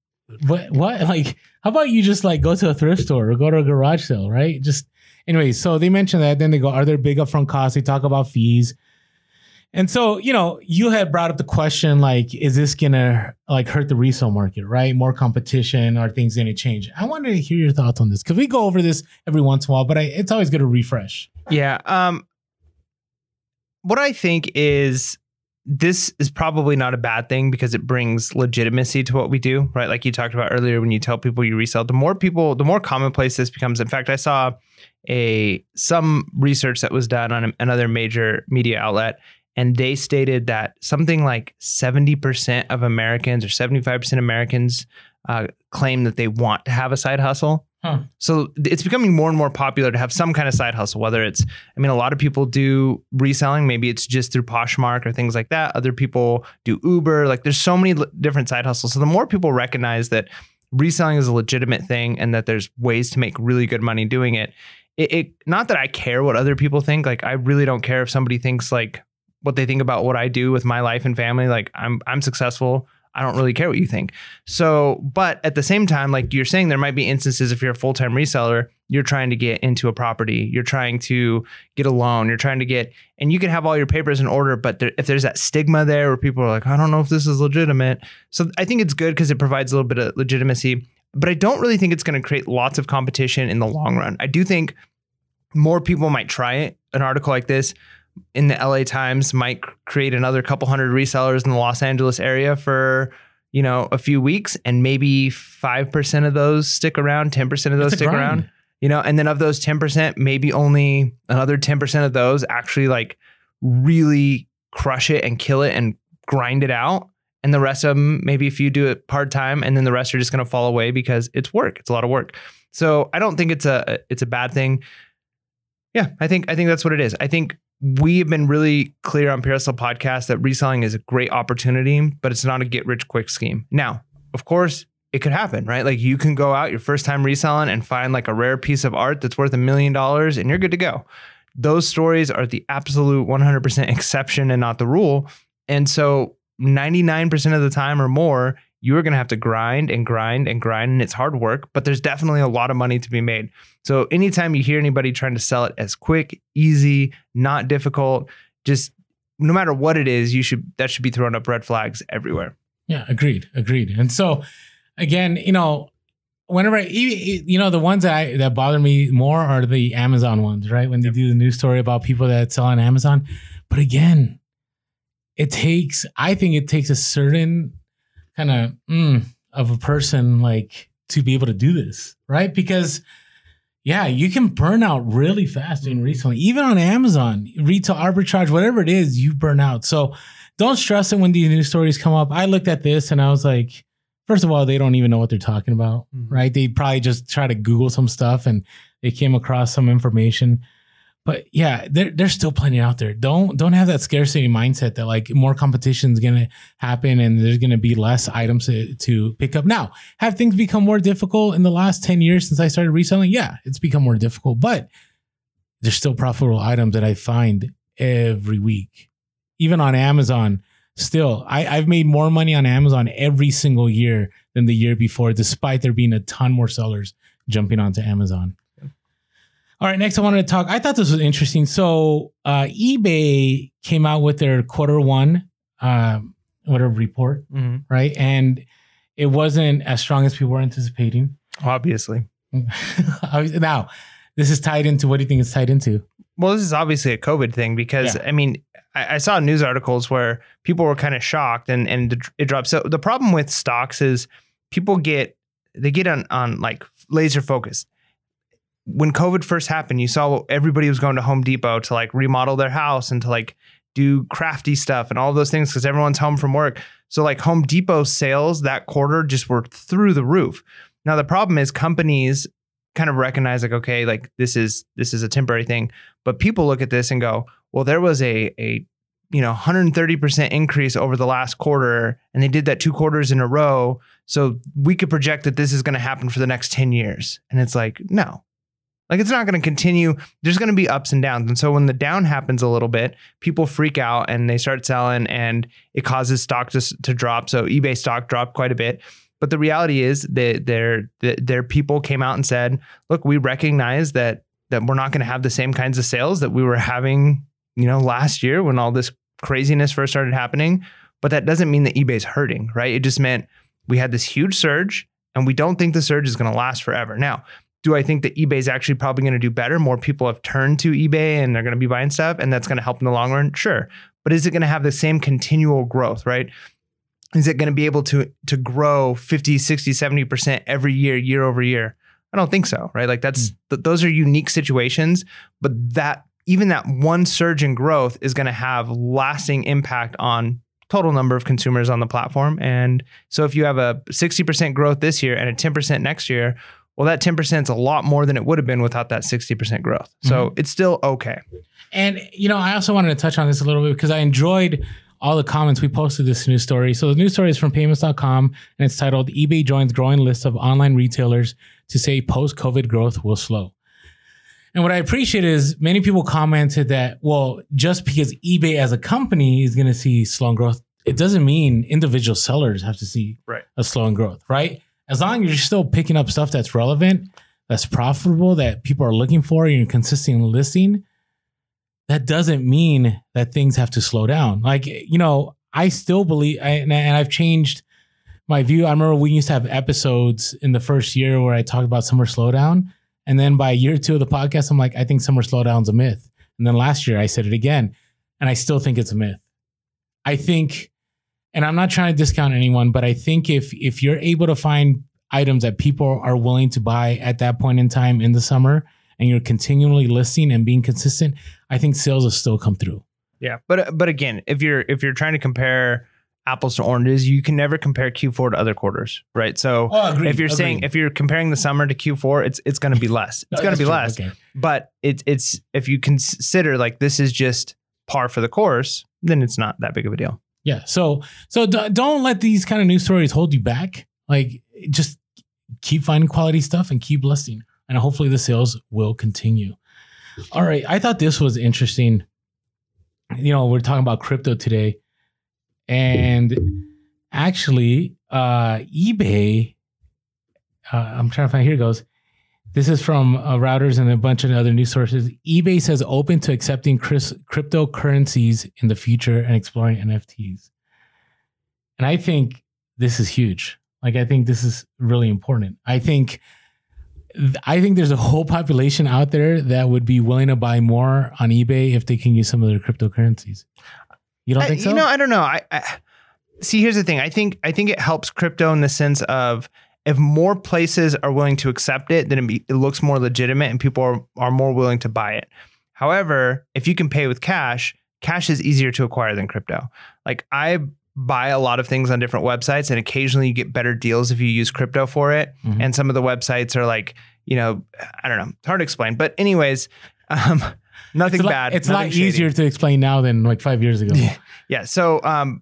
What? What? Like, how about you just like go to a thrift store or go to a garage sale, right? Just anyway, so they mention that. Then they go, are there big upfront costs? They talk about fees. And so, you know, you had brought up the question like, is this gonna like hurt the resale market, right? More competition, are things gonna change? I wanted to hear your thoughts on this because we go over this every once in a while, but I, it's always good to refresh. yeah um what I think is this is probably not a bad thing because it brings legitimacy to what we do, right? Like you talked about earlier, when you tell people you resell, the more people, the more commonplace this becomes. In fact, I saw a some research that was done on another major media outlet, and they stated that something like seventy percent of Americans or seventy five percent of Americans uh, claim that they want to have a side hustle. Huh. So it's becoming more and more popular to have some kind of side hustle, whether it's, I mean, a lot of people do reselling. Maybe it's just through Poshmark or things like that. Other people do Uber. Like there's so many different side hustles. So the more people recognize that reselling is a legitimate thing and that there's ways to make really good money doing it, it, it not that I care what other people think. Like I really don't care if somebody thinks like what they think about what I do with my life and family. Like I'm I'm successful. I don't really care what you think. So, but at the same time, like you're saying, there might be instances if you're a full time reseller, you're trying to get into a property, you're trying to get a loan, you're trying to get, and you can have all your papers in order, but there, if there's that stigma there where people are like, I don't know if this is legitimate. So I think it's good because it provides a little bit of legitimacy, but I don't really think it's going to create lots of competition in the long run. I do think more people might try it. An article like this in the LA Times might create another couple hundred resellers in the Los Angeles area for you know a few weeks, and maybe five percent of those stick around, ten percent of those stick grind. around. You know, and then of those ten percent, maybe only another ten percent of those actually like really crush it and kill it and grind it out. And the rest of them, maybe if you do it part time, and then the rest are just going to fall away because it's work. It's a lot of work. So I don't think it's a it's a bad thing. Yeah, I think I think that's what it is. I think we have been really clear on Pure Hustle podcast that reselling is a great opportunity, but it's not a get rich quick scheme. Now, of course, it could happen, right? Like you can go out your first time reselling and find like a rare piece of art that's worth a million dollars and you're good to go. Those stories are the absolute 100% exception and not the rule. And so 99% of the time or more, you are going to have to grind and grind and grind and it's hard work, but there's definitely a lot of money to be made. So anytime you hear anybody trying to sell it as quick, easy, not difficult, just no matter what it is, you should that should be throwing up red flags everywhere. Yeah, agreed, agreed. And so, again, you know, whenever I, you know the ones that I, that bother me more are the Amazon ones, right? When they do the news story about people that sell on Amazon, but again, it takes. I think it takes a certain kind of mm, of a person like to be able to do this, right? Because Yeah, you can burn out really fast doing reselling. Even on Amazon, retail arbitrage, whatever it is, you burn out. So don't stress it when these news stories come up. I looked at this and I was like, first of all, they don't even know what they're talking about, Mhm. right? They probably just try to Google some stuff and they came across some information. But yeah, there, there's still plenty out there. Don't don't have that scarcity mindset that like more competition is gonna happen and there's gonna be less items to, to pick up. Now, have things become more difficult in the last 10 years since I started reselling? Yeah, it's become more difficult, but there's still profitable items that I find every week. Even on Amazon, still, I, I've made more money on Amazon every single year than the year before, despite there being a ton more sellers jumping onto Amazon. All right, next I wanted to talk. I thought this was interesting. So uh, eBay came out with their quarter one, uh, whatever report, Mhm. right? And it wasn't as strong as people were anticipating. Obviously. now, this is tied into what do you think it's tied into? Well, this is obviously a COVID thing because Yeah. I mean, I, I saw news articles where people were kind of shocked and and it dropped. So the problem with stocks is people get they get on on like laser focused. When COVID first happened, you saw everybody was going to Home Depot to like remodel their house and to like do crafty stuff and all those things because everyone's home from work. So like Home Depot sales that quarter just were through the roof. Now the problem is companies kind of recognize like okay, like this is this is a temporary thing, but people look at this and go, well, there was a a you know 130% increase over the last quarter and they did that two quarters in a row so we could project that this is going to happen for the next 10 years and it's like no like it's not going to continue. There's going to be ups and downs. And so when the down happens a little bit people freak out and they start selling and it causes stock to, to drop. So ebay stock dropped quite a bit. But the reality is that their their people came out and said look we recognize that that we're not going to have the same kinds of sales that we were having you know last year when all this craziness first started happening. But that doesn't mean that ebay's hurting right? It just meant we had this huge surge and we don't think the surge is going to last forever. Now do i think that eBay is actually probably going to do better? More people have turned to ebay and they're going to be buying stuff and that's going to help in the long run? Sure. But is it going to have the same continual growth right? Is it going to be able to to grow 50 60 70% every year year over year? I don't think so right? Like that's hmm. th- those are unique situations but that even that one surge in growth is going to have lasting impact on total number of consumers on the platform. And so if you have a 60% growth this year and a 10% next year well that 10% is a lot more than it would have been without that 60% growth so mm-hmm. it's still okay And you know, I also wanted to touch on this a little bit because I enjoyed all the comments we posted this news story. So the news story is from PYMNTS.com and it's titled eBay joins growing list of online retailers to say post-COVID growth will slow. And what I appreciate is many people commented that, well, just because eBay as a company is going to see slowing growth, it doesn't mean individual sellers have to see Right. a slowing growth, right? As long as you're still picking up stuff that's relevant, that's profitable, that people are looking for, you're consistently listing, that doesn't mean that things have to slow down. Like, you know, I still believe, I, and and I've changed my view. I remember we used to have episodes in the first year where I talked about summer slowdown. And then by year two of the podcast, I'm like, I think summer slowdown's a myth. And then last year I said it again, and I still think it's a myth. I think, and I'm not trying to discount anyone, but I think if if you're able to find items that people are willing to buy at that point in time in the summer, and you're continually listing and being consistent, I think sales will still come through. Yeah, but but again, if you're if you're trying to compare apples to oranges, you can never compare Q4 to other quarters, right? So Oh, agreed, if you're saying if you're comparing the summer to Q4, it's it's going to be less. It's No, going to be true. less. Okay. But it's it's if you consider like this is just par for the course, then it's not that big of a deal. Yeah. So so d- don't let these kind of news stories hold you back. Like just keep finding quality stuff and keep listing, and hopefully the sales will continue. All right. I thought this was interesting. You know, we're talking about crypto today, and actually, uh, eBay. Uh, I'm trying to find. Here goes. This is from uh, Reuters and a bunch of other news sources. eBay says open to accepting crys- cryptocurrencies in the future and exploring NFTs. And I think this is huge. Like I think this is really important. I think I think there's a whole population out there that would be willing to buy more on eBay if they can use some of their cryptocurrencies. You don't I- think so? You know, I don't know. I, I see. Here's the thing. I think I think it helps crypto in the sense of if more places are willing to accept it, then it, be, it looks more legitimate and people are, are more willing to buy it. However, if you can pay with cash, cash is easier to acquire than crypto. Like I buy a lot of things on different websites and occasionally you get better deals if you use crypto for it. Mhm. And some of the websites are like, you know, I don't know, it's hard to explain. But anyways, um, nothing it's lot, bad. It's a lot easier to explain now than like five years ago. Yeah. Yeah. So, um,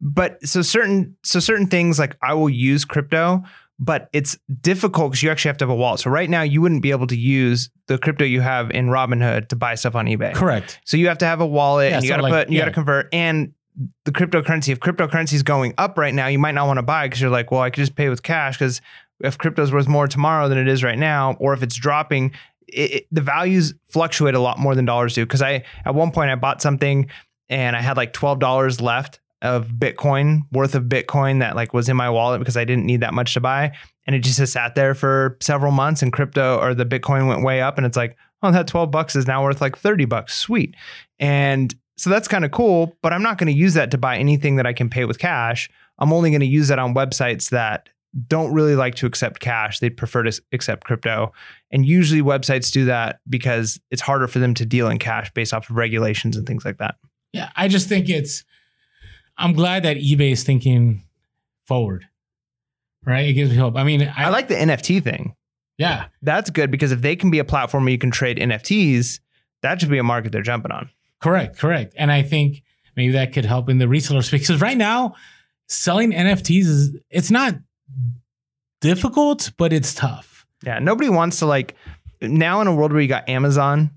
but so certain so certain things like I will use crypto, but it's difficult because you actually have to have a wallet. So right now you wouldn't be able to use the crypto you have in Robinhood to buy stuff on eBay. Correct. So you have to have a wallet Yeah, and you so got to like- put you got to convert and the cryptocurrency. If cryptocurrency is going up right now, you might not want to buy because you're like, well, I could just pay with cash because if crypto's worth more tomorrow than it is right now, or if it's dropping, it, it- the values fluctuate a lot more than dollars do. Because I at one point I bought something and I had like twelve dollars left of Bitcoin worth of Bitcoin that like was in my wallet because I didn't need that much to buy, and it just has sat there for several months. And crypto or the Bitcoin went way up, and it's like, oh, that twelve bucks is now worth like thirty bucks. Sweet, and so that's kind of cool. But I'm not going to use that to buy anything that I can pay with cash. I'm only going to use that on websites that don't really like to accept cash. They prefer to accept crypto. And usually websites do that because it's harder for them to deal in cash based off of regulations and things like that. Yeah, I just think it's. I'm glad that eBay is thinking forward. Right, it gives me hope. I mean, I, I like the NFT thing. Yeah, That's good because if they can be a platform where you can trade NFTs, that should be a market they're jumping on. correct, correct. And I think maybe that could help in the reseller space because right now, selling NFTs is it's not difficult, but it's tough. Yeah, nobody wants to like now in a world where you got Amazon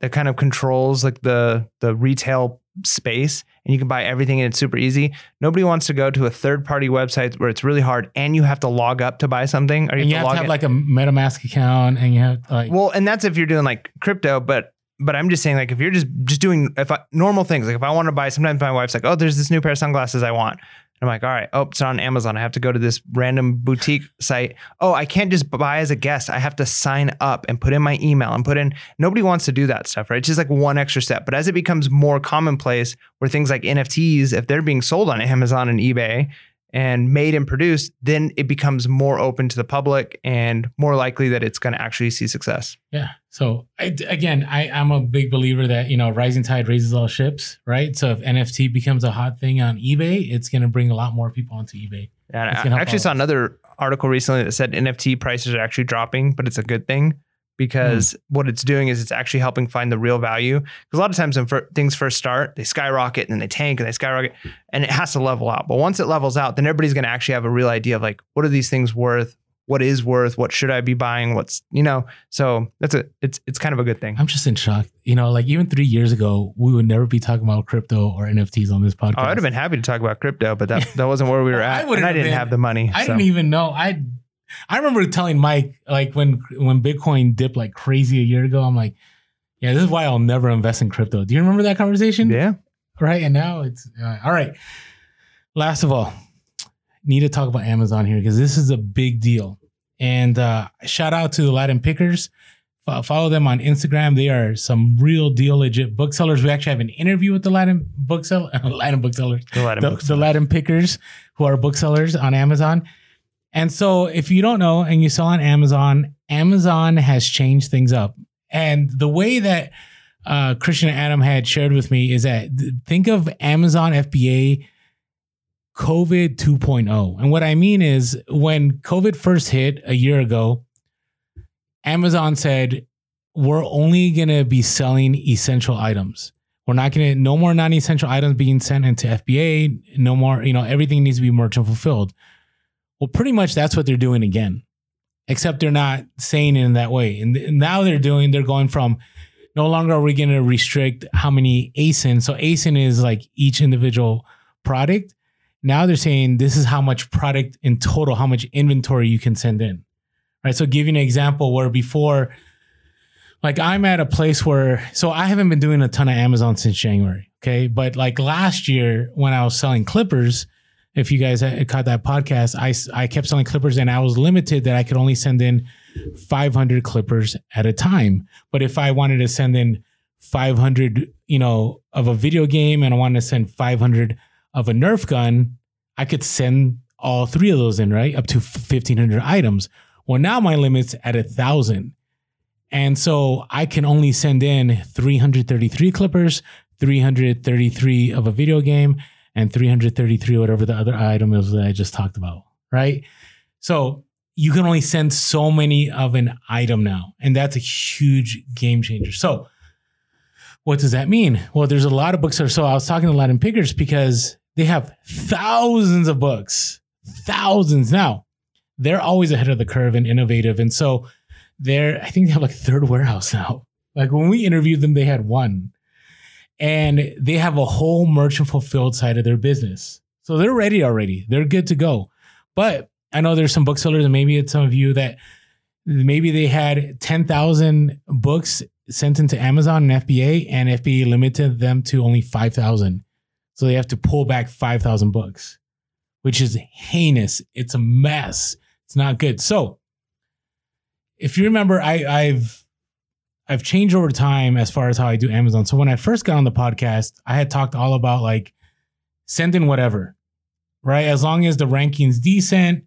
that kind of controls like the the retail space and you can buy everything and it's super easy. Nobody wants to go to a third party website where it's really hard and you have to log up to buy something or And you have to have in- like a MetaMask account, and you have like Well, and that's if you're doing like crypto, but but I'm just saying like if you're just just doing if I, normal things like if I want to buy sometimes my wife's like oh there's this new pair of sunglasses I want. I'm like all right oh it's on Amazon I have to go to this random boutique site. Oh I can't just buy as a guest I have to sign up and put in my email and put in nobody wants to do that stuff right. It's just like one extra step. But as it becomes more commonplace where things like NFTs if they're being sold on Amazon and eBay and made and produced, then it becomes more open to the public and more likely that it's going to actually see success. Yeah. So I, again, I, I'm a big believer that you know rising tide raises all ships, right? So if NFT becomes a hot thing on eBay, it's going to bring a lot more people onto eBay. It's I, gonna help I actually saw us. another article recently that said NFT prices are actually dropping, but it's a good thing because Hmm. what it's doing is it's actually helping find the real value. Because a lot of times when fir- things first start, they skyrocket and then they tank and they skyrocket, and it has to level out. But once it levels out, then everybody's going to actually have a real idea of like, what are these things worth? What is worth? What should I be buying? What's you know? So that's a it's it's kind of a good thing. I'm just in shock. You know, like even three years ago, we would never be talking about crypto or NFTs on this podcast. Oh, I'd have been happy to talk about crypto, but that, that wasn't where we were I at. wouldn't and I didn't been. have the money. I so. didn't even know. I I remember telling Mike like when when Bitcoin dipped like crazy a year ago. I'm like, yeah, this is why I'll never invest in crypto. Do you remember that conversation? Yeah. right? And now it's uh, all right. Last of all, need to talk about Amazon here because this is a big deal. And uh, shout out to the Latin Pickers. Fo- follow them on Instagram. They are some real deal, legit booksellers. We actually have an interview with the Latin bookseller, Latin booksellers, The Latin the, books. the Latin Pickers, who are booksellers on Amazon. And so, if you don't know and you sell on Amazon, Amazon has changed things up. And the way that uh, Christian and Adam had shared with me is that th- think of Amazon FBA COVID 2.0. And what I mean is when COVID first hit a year ago, Amazon said, we're only going to be selling essential items. We're not going to, no more non essential items being sent into FBA. No more, you know, everything needs to be merchant fulfilled. Well, pretty much that's what they're doing again, except they're not saying it in that way. And now they're doing, they're going from no longer are we going to restrict how many ASIN. So ASIN is like each individual product. Now they're saying this is how much product in total, how much inventory you can send in. Right. So give you an example where before, like I'm at a place where, so I haven't been doing a ton of Amazon since January. Okay. But like last year when I was selling clippers, if you guys caught that podcast, I, I kept selling clippers and I was limited that I could only send in 500 clippers at a time. But if I wanted to send in 500, you know, of a video game and I wanted to send 500 of a Nerf gun, I could send all three of those in, right? Up to 1500 items. Well, now my limit's at a thousand. And so I can only send in 333 clippers, 333 of a video game, and 333 whatever the other item is that I just talked about, right? So you can only send so many of an item now. And that's a huge game changer. So what does that mean? Well, there's a lot of books are so I was talking to Latin Pickers because they have thousands of books, thousands now. They're always ahead of the curve and innovative. And so they're, I think they have like third warehouse now. Like when we interviewed them, they had one. And they have a whole merchant fulfilled side of their business. So they're ready already. They're good to go. But I know there's some booksellers, and maybe it's some of you that maybe they had 10,000 books sent into Amazon and FBA, and FBA limited them to only 5,000. So they have to pull back 5,000 books, which is heinous. It's a mess. It's not good. So if you remember, I, I've I've changed over time as far as how I do Amazon. So when I first got on the podcast, I had talked all about like send in whatever, right? As long as the ranking's decent,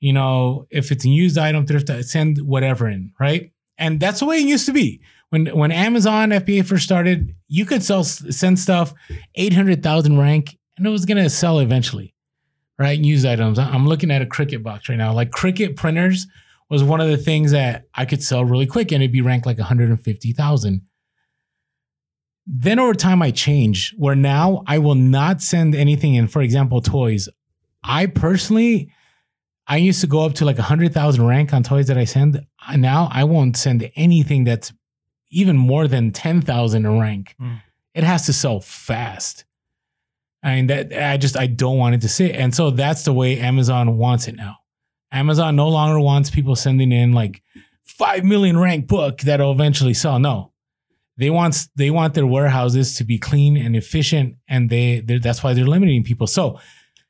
you know, if it's a used item, thrift, send whatever in, right? And that's the way it used to be. When when Amazon FBA first started, you could sell send stuff 800,000 rank and it was going to sell eventually. Right? Used items. I'm looking at a Cricut box right now. Like Cricut printers was one of the things that I could sell really quick and it'd be ranked like 150,000. Then over time, I changed where now I will not send anything in. For example, toys. I personally, I used to go up to like 100,000 rank on toys that I send. Now I won't send anything that's even more than 10,000 in rank. Mm. It has to sell fast. I mean, that I just, I don't want it to sit. And so that's the way Amazon wants it now. Amazon no longer wants people sending in like 5 million rank book that'll eventually sell. No. They want they want their warehouses to be clean and efficient, and they that's why they're limiting people. So,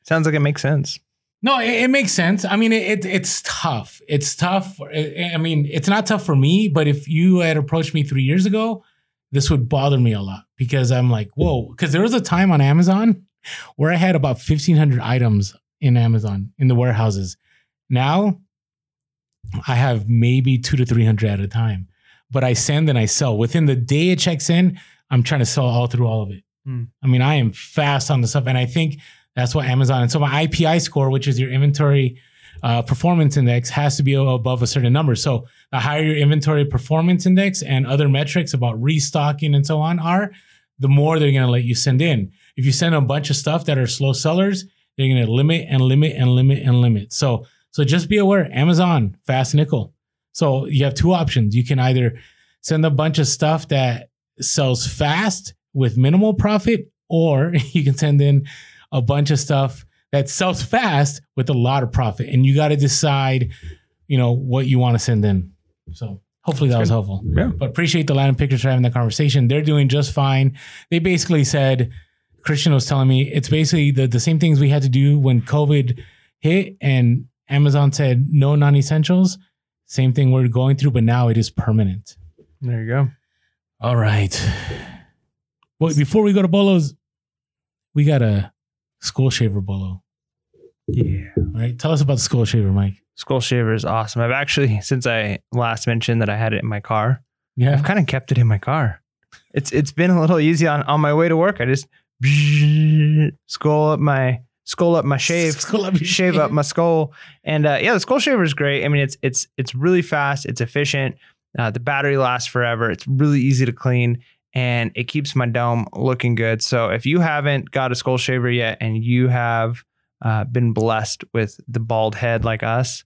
sounds like it makes sense. No, it, it makes sense. I mean, it, it, it's tough. It's tough. I mean, it's not tough for me, but if you had approached me three years ago, this would bother me a lot because I'm like, whoa. Because there was a time on Amazon where I had about 1,500 items in Amazon in the warehouses. Now, I have maybe two to 300 at a time but I send and I sell. Within the day it checks in, I'm trying to sell all through all of it. Mm. I mean, I am fast on the stuff. And I think that's what Amazon, and so my IPI score, which is your inventory uh, performance index, has to be above a certain number. So the higher your inventory performance index and other metrics about restocking and so on are, the more they're going to let you send in. If you send a bunch of stuff that are slow sellers, they're going to limit and limit and limit and limit. So, so just be aware, Amazon, fast nickel. So you have two options. You can either send a bunch of stuff that sells fast with minimal profit, or you can send in a bunch of stuff that sells fast with a lot of profit. And you got to decide, you know, what you want to send in. So hopefully that was helpful. Yeah. But appreciate the Latin Pickers for having that conversation. They're doing just fine. They basically said, Christian was telling me it's basically the, the same things we had to do when COVID hit and Amazon said no non essentials same thing we're going through, but now it is permanent. There you go. All right. Well, before we go to bolos, we got a skull shaver bolo. Yeah. All right. Tell us about the skull shaver, Mike. Skull shaver is awesome. I've actually, since I last mentioned that I had it in my car, Yeah. I've kind of kept it in my car. It's it's been a little easy on on my way to work. I just skull up my skull up my shave, Skull up your shave up my skull, and uh, yeah, the skull shaver is great. I mean, it's it's it's really fast, it's efficient. Uh, the battery lasts forever. It's really easy to clean, and it keeps my dome looking good. So if you haven't got a skull shaver yet, and you have uh, been blessed with the bald head like us,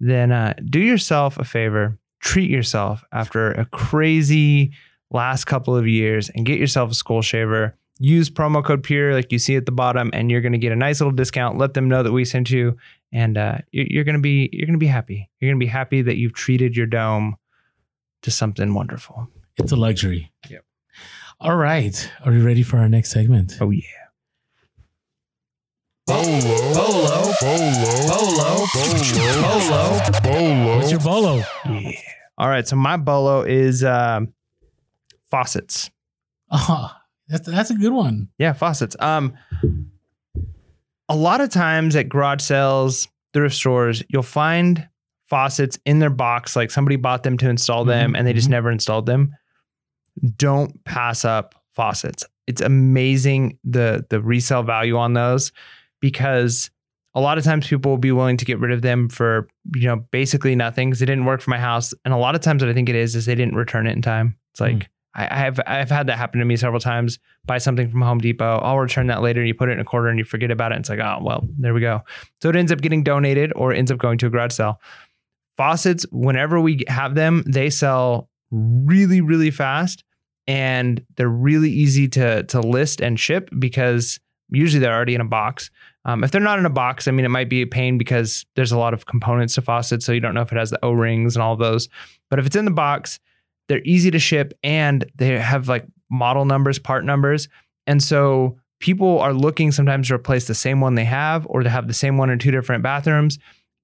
then uh, do yourself a favor. Treat yourself after a crazy last couple of years and get yourself a skull shaver. Use promo code PURE like you see at the bottom, and you're going to get a nice little discount. Let them know that we sent you, and uh, you're, you're going to be you're going to be happy. You're going to be happy that you've treated your dome to something wonderful. It's a luxury. Yep. All right. Are we ready for our next segment? Oh yeah. Bolo, bolo, bolo, bolo, bolo, bolo. What's your bolo? Yeah. All right. So my bolo is um, faucets. Oh, that's that's a good one. Yeah, faucets. Um, a lot of times at garage sales, thrift stores, you'll find faucets in their box, like somebody bought them to install them Mhm, and they just mhm. never installed them. Don't pass up faucets. It's amazing the the resale value on those because a lot of times people will be willing to get rid of them for you know basically nothing because it didn't work for my house. And a lot of times what I think it is is they didn't return it in time. It's like Mm. I, I've I've had that happen to me several times. Buy something from Home Depot, I'll return that later. And you put it in a quarter and you forget about it. And it's like oh well, there we go. So it ends up getting donated or ends up going to a garage sale. Faucets, whenever we have them, they sell really really fast and they're really easy to to list and ship because usually they're already in a box. Um, if they're not in a box, I mean, it might be a pain because there's a lot of components to faucets, so you don't know if it has the O rings and all those. But if it's in the box, they're easy to ship and they have like model numbers, part numbers, and so people are looking sometimes to replace the same one they have or to have the same one in two different bathrooms.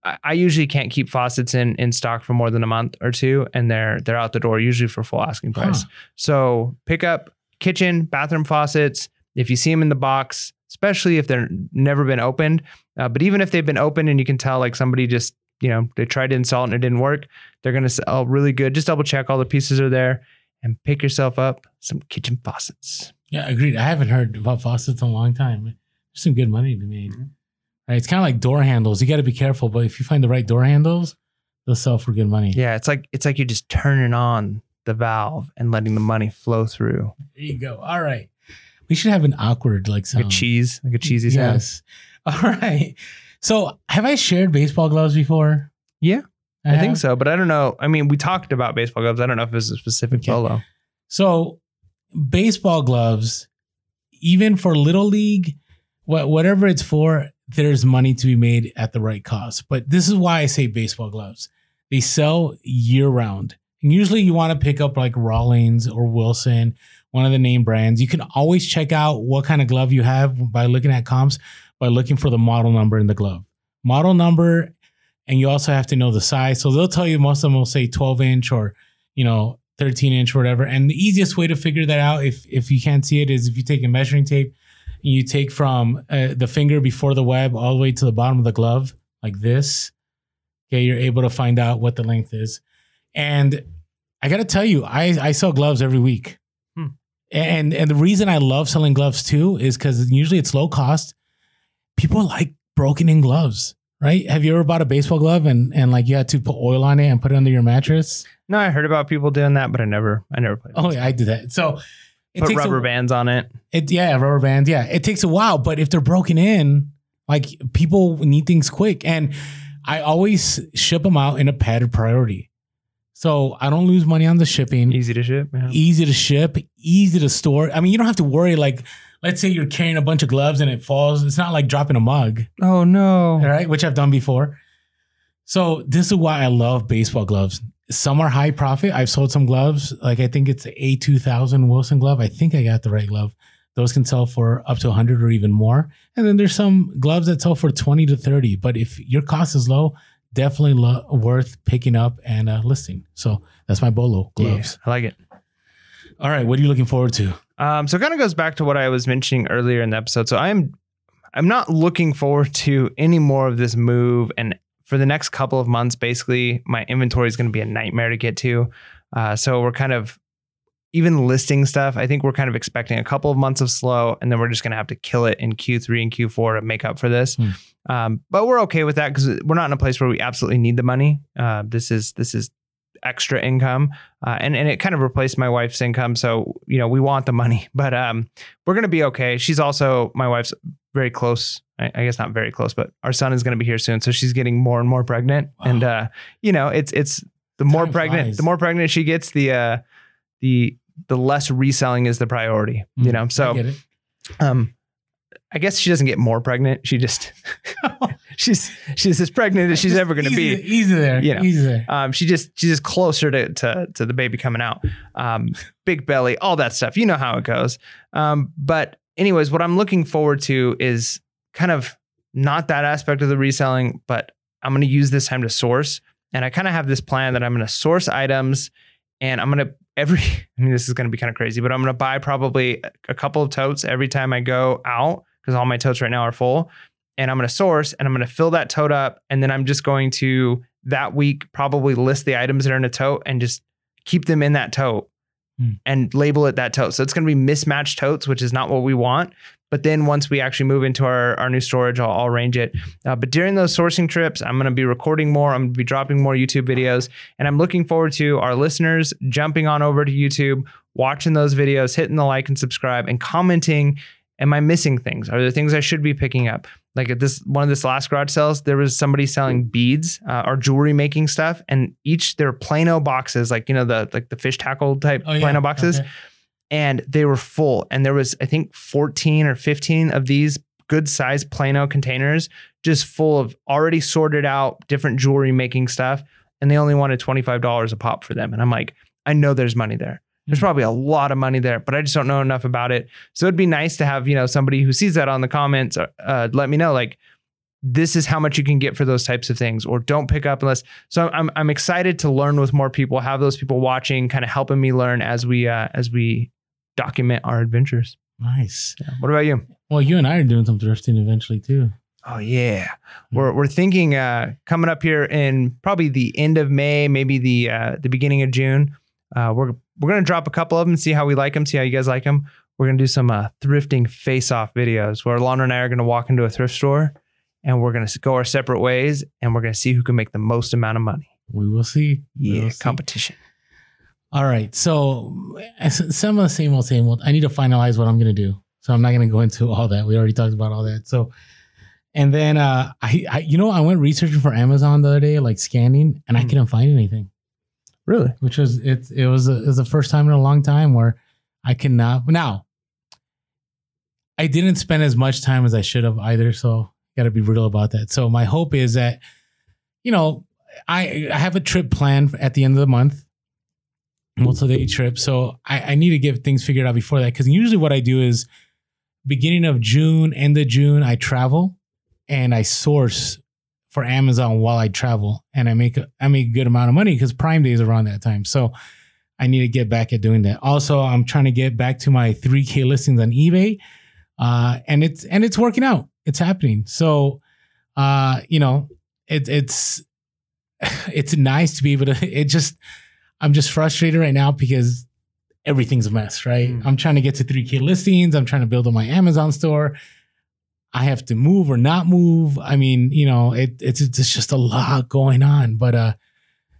I, I usually can't keep faucets in in stock for more than a month or two, and they're they're out the door usually for full asking price. Huh. So pick up kitchen, bathroom faucets. If you see them in the box, especially if they're never been opened, uh, but even if they've been opened and you can tell like somebody just you know they tried to install it and it didn't work, they're gonna sell really good. Just double check all the pieces are there and pick yourself up some kitchen faucets. Yeah, agreed. I haven't heard about faucets in a long time. There's some good money to be made. Mhm. Right, it's kind of like door handles. You got to be careful, but if you find the right door handles, they'll sell for good money. Yeah, it's like it's like you're just turning on the valve and letting the money flow through There you go. All right. We should have an awkward like like a cheese, like a cheesy sound. Yes. All right. So, have I shared baseball gloves before? Yeah, I think so, but I don't know. I mean, we talked about baseball gloves. I don't know if it's a specific Okay. bolo. So, baseball gloves, even for little league, wha- whatever it's for, there's money to be made at the right cost. But this is why I say baseball gloves. They sell year round. And usually you want to pick up like Rawlings or Wilson, one of the name brands. You can always check out what kind of glove you have by looking at comps, by looking for the model number in the glove. Model number, and you also have to know the size. So they'll tell you, most of them will say 12 inch or, you know, 13 inch or whatever. And the easiest way to figure that out, if if you can't see it, is if you take a measuring tape you take from uh, the finger before the web all the way to the bottom of the glove, like this. Okay, you're able to find out what the length is. And I got to tell you, I I sell gloves every week. Hmm. And and the reason I love selling gloves too is because usually it's low cost. People like broken in gloves, right? Have you ever bought a baseball glove and and like you had to put oil on it and put it under your mattress? No, I heard about people doing that, but I never, I never played. Oh, yeah, I did that. So it Put takes rubber a, bands on it. It yeah, rubber bands. Yeah, it takes a while, but if they're broken in, like people need things quick, and I always ship them out in a padded priority, so I don't lose money on the shipping. Easy to ship. Yeah. Easy to ship, easy to store. I mean, you don't have to worry. Like, let's say you're carrying a bunch of gloves and it falls. It's not like dropping a mug, Oh no. all right? Which I've done before. So this is why I love baseball gloves. Some are high profit. I've sold some gloves. Like I think it's A2000 Wilson glove. I think I got the right glove. Those can sell for up to 100 or even more. And then there's some gloves that sell for 20 to 30. But if your cost is low, definitely lo- worth picking up and uh, listing. So that's my Bolo gloves. Yeah, I like it. All right. What are you looking forward to? Um, so it kind of goes back to what I was mentioning earlier in the episode. So I'm I'm not looking forward to any more of this move. And for the next couple of months, basically, my inventory is going to be a nightmare to get to. Uh, so we're kind of even listing stuff. I think we're kind of expecting a couple of months of slow, and then we're just going to have to kill it in Q3 and Q4 to make up for this. Hmm. Um, but we're okay with that because we're not in a place where we absolutely need the money. Uh, this is this is extra income, uh, and and it kind of replaced my wife's income. So you know we want the money, but um, we're gonna be okay. She's also my wife's very close. I, I guess not very close, but our son is gonna be here soon, so she's getting more and more pregnant, Wow. and uh, you know it's it's the more Time pregnant, flies. the more pregnant she gets, the uh, the the less reselling is the priority. You Mm, know, I so it. um, I guess she doesn't get more pregnant. She just she's she's as pregnant as she's ever gonna be. Easy there. You know. Easy there. Um, she just she's just closer to, to to the baby coming out. Um, big belly, all that stuff. You know how it goes. Um, but anyways, what I'm looking forward to is kind of not that aspect of the reselling, but I'm going to use this time to source. And I kind of have this plan that I'm going to source items, and I'm going to every. I mean, this is going to be kind of crazy, but I'm going to buy probably a couple of totes every time I go out because all my totes right now are full. and I'm going to source and I'm going to fill that tote up. And then I'm just going to that week probably list the items that are in a tote and just keep them in that tote Hmm. and label it that tote. So it's going to be mismatched totes, which is not what we want. But then once we actually move into our, our new storage, I'll, I'll arrange it. Uh, but during those sourcing trips, I'm going to be recording more. I'm going to be dropping more YouTube videos. And I'm looking forward to our listeners jumping on over to YouTube, watching those videos, hitting the like and subscribe, and commenting. Am I missing things? Are there things I should be picking up? Like at this one of this last garage sales, there was somebody selling beads uh, or jewelry making stuff, and each they're Plano boxes, like you know the like the fish tackle type Oh, yeah. Plano boxes Okay. and they were full and there was i think 14 or 15 of these good sized plano containers just full of already sorted out different jewelry making stuff and they only wanted $25 a pop for them and i'm like i know there's money there there's Hmm. probably a lot of money there but i just don't know enough about it so it'd be nice to have you know somebody who sees that on the comments uh, uh, let me know like this is how much you can get for those types of things or don't pick up unless so i'm i'm excited to learn with more people have those people watching kind of helping me learn as we uh as we document our adventures Nice. what about you Well, you and I are doing some thrifting eventually too. oh yeah we're we're thinking uh coming up here in probably the end of may maybe the uh the beginning of june uh we're we're gonna drop a couple of them see how we like them see how you guys like them we're gonna do some uh thrifting face off videos where Lana and I are gonna walk into a thrift store and we're gonna go our separate ways and we're gonna see who can make the most amount of money We will see. Yeah, will see. competition. All right. So some of the same old, same old. I need to finalize what I'm going to do. So I'm not going to go into all that. We already talked about all that. So, and then, uh, I, I, you know, I went researching for Amazon the other day, like scanning, and I Hmm. couldn't find anything, Really? which was, it, it was, a, it was the first time in a long time where I cannot. Now, I didn't spend as much time as I should have either. So got to be real about that. So my hope is that, you know, I, I have a trip planned at the end of the month multi-day trip. So I, I need to get things figured out before that. Because usually what I do is beginning of June, end of June, I travel and I source for Amazon while I travel, and I make a, I make a good amount of money because Prime Day is around that time. So I need to get back at doing that. Also, I'm trying to get back to my 3K listings on eBay, uh, and it's and it's working out. It's happening. So, uh, you know, it, it's it's nice to be able to. It just I'm just frustrated right now because everything's a mess, right? Mm. I'm trying to get to 3K listings. I'm trying to build on my Amazon store. I have to move or not move. I mean, you know, it, it's it's just a lot going on. But uh,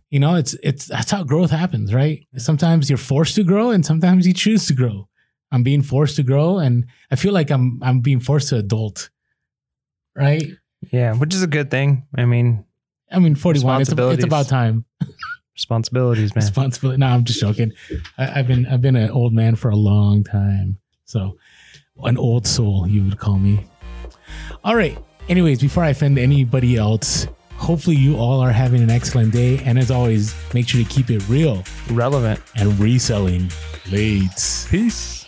you know, it's it's that's how growth happens, right? Sometimes you're forced to grow, and sometimes you choose to grow. I'm being forced to grow, and I feel like I'm I'm being forced to adult, right? Yeah, which is a good thing. I mean, I mean, 41. It's, it's about time. responsibilities, man. responsibility. No, I'm just joking. I, I've been I've been an old man for a long time, so an old soul, you would call me. All right. Anyways, before I offend anybody else, hopefully you all are having an excellent day, and as always, make sure to keep it real Relevant. and reselling late. Peace.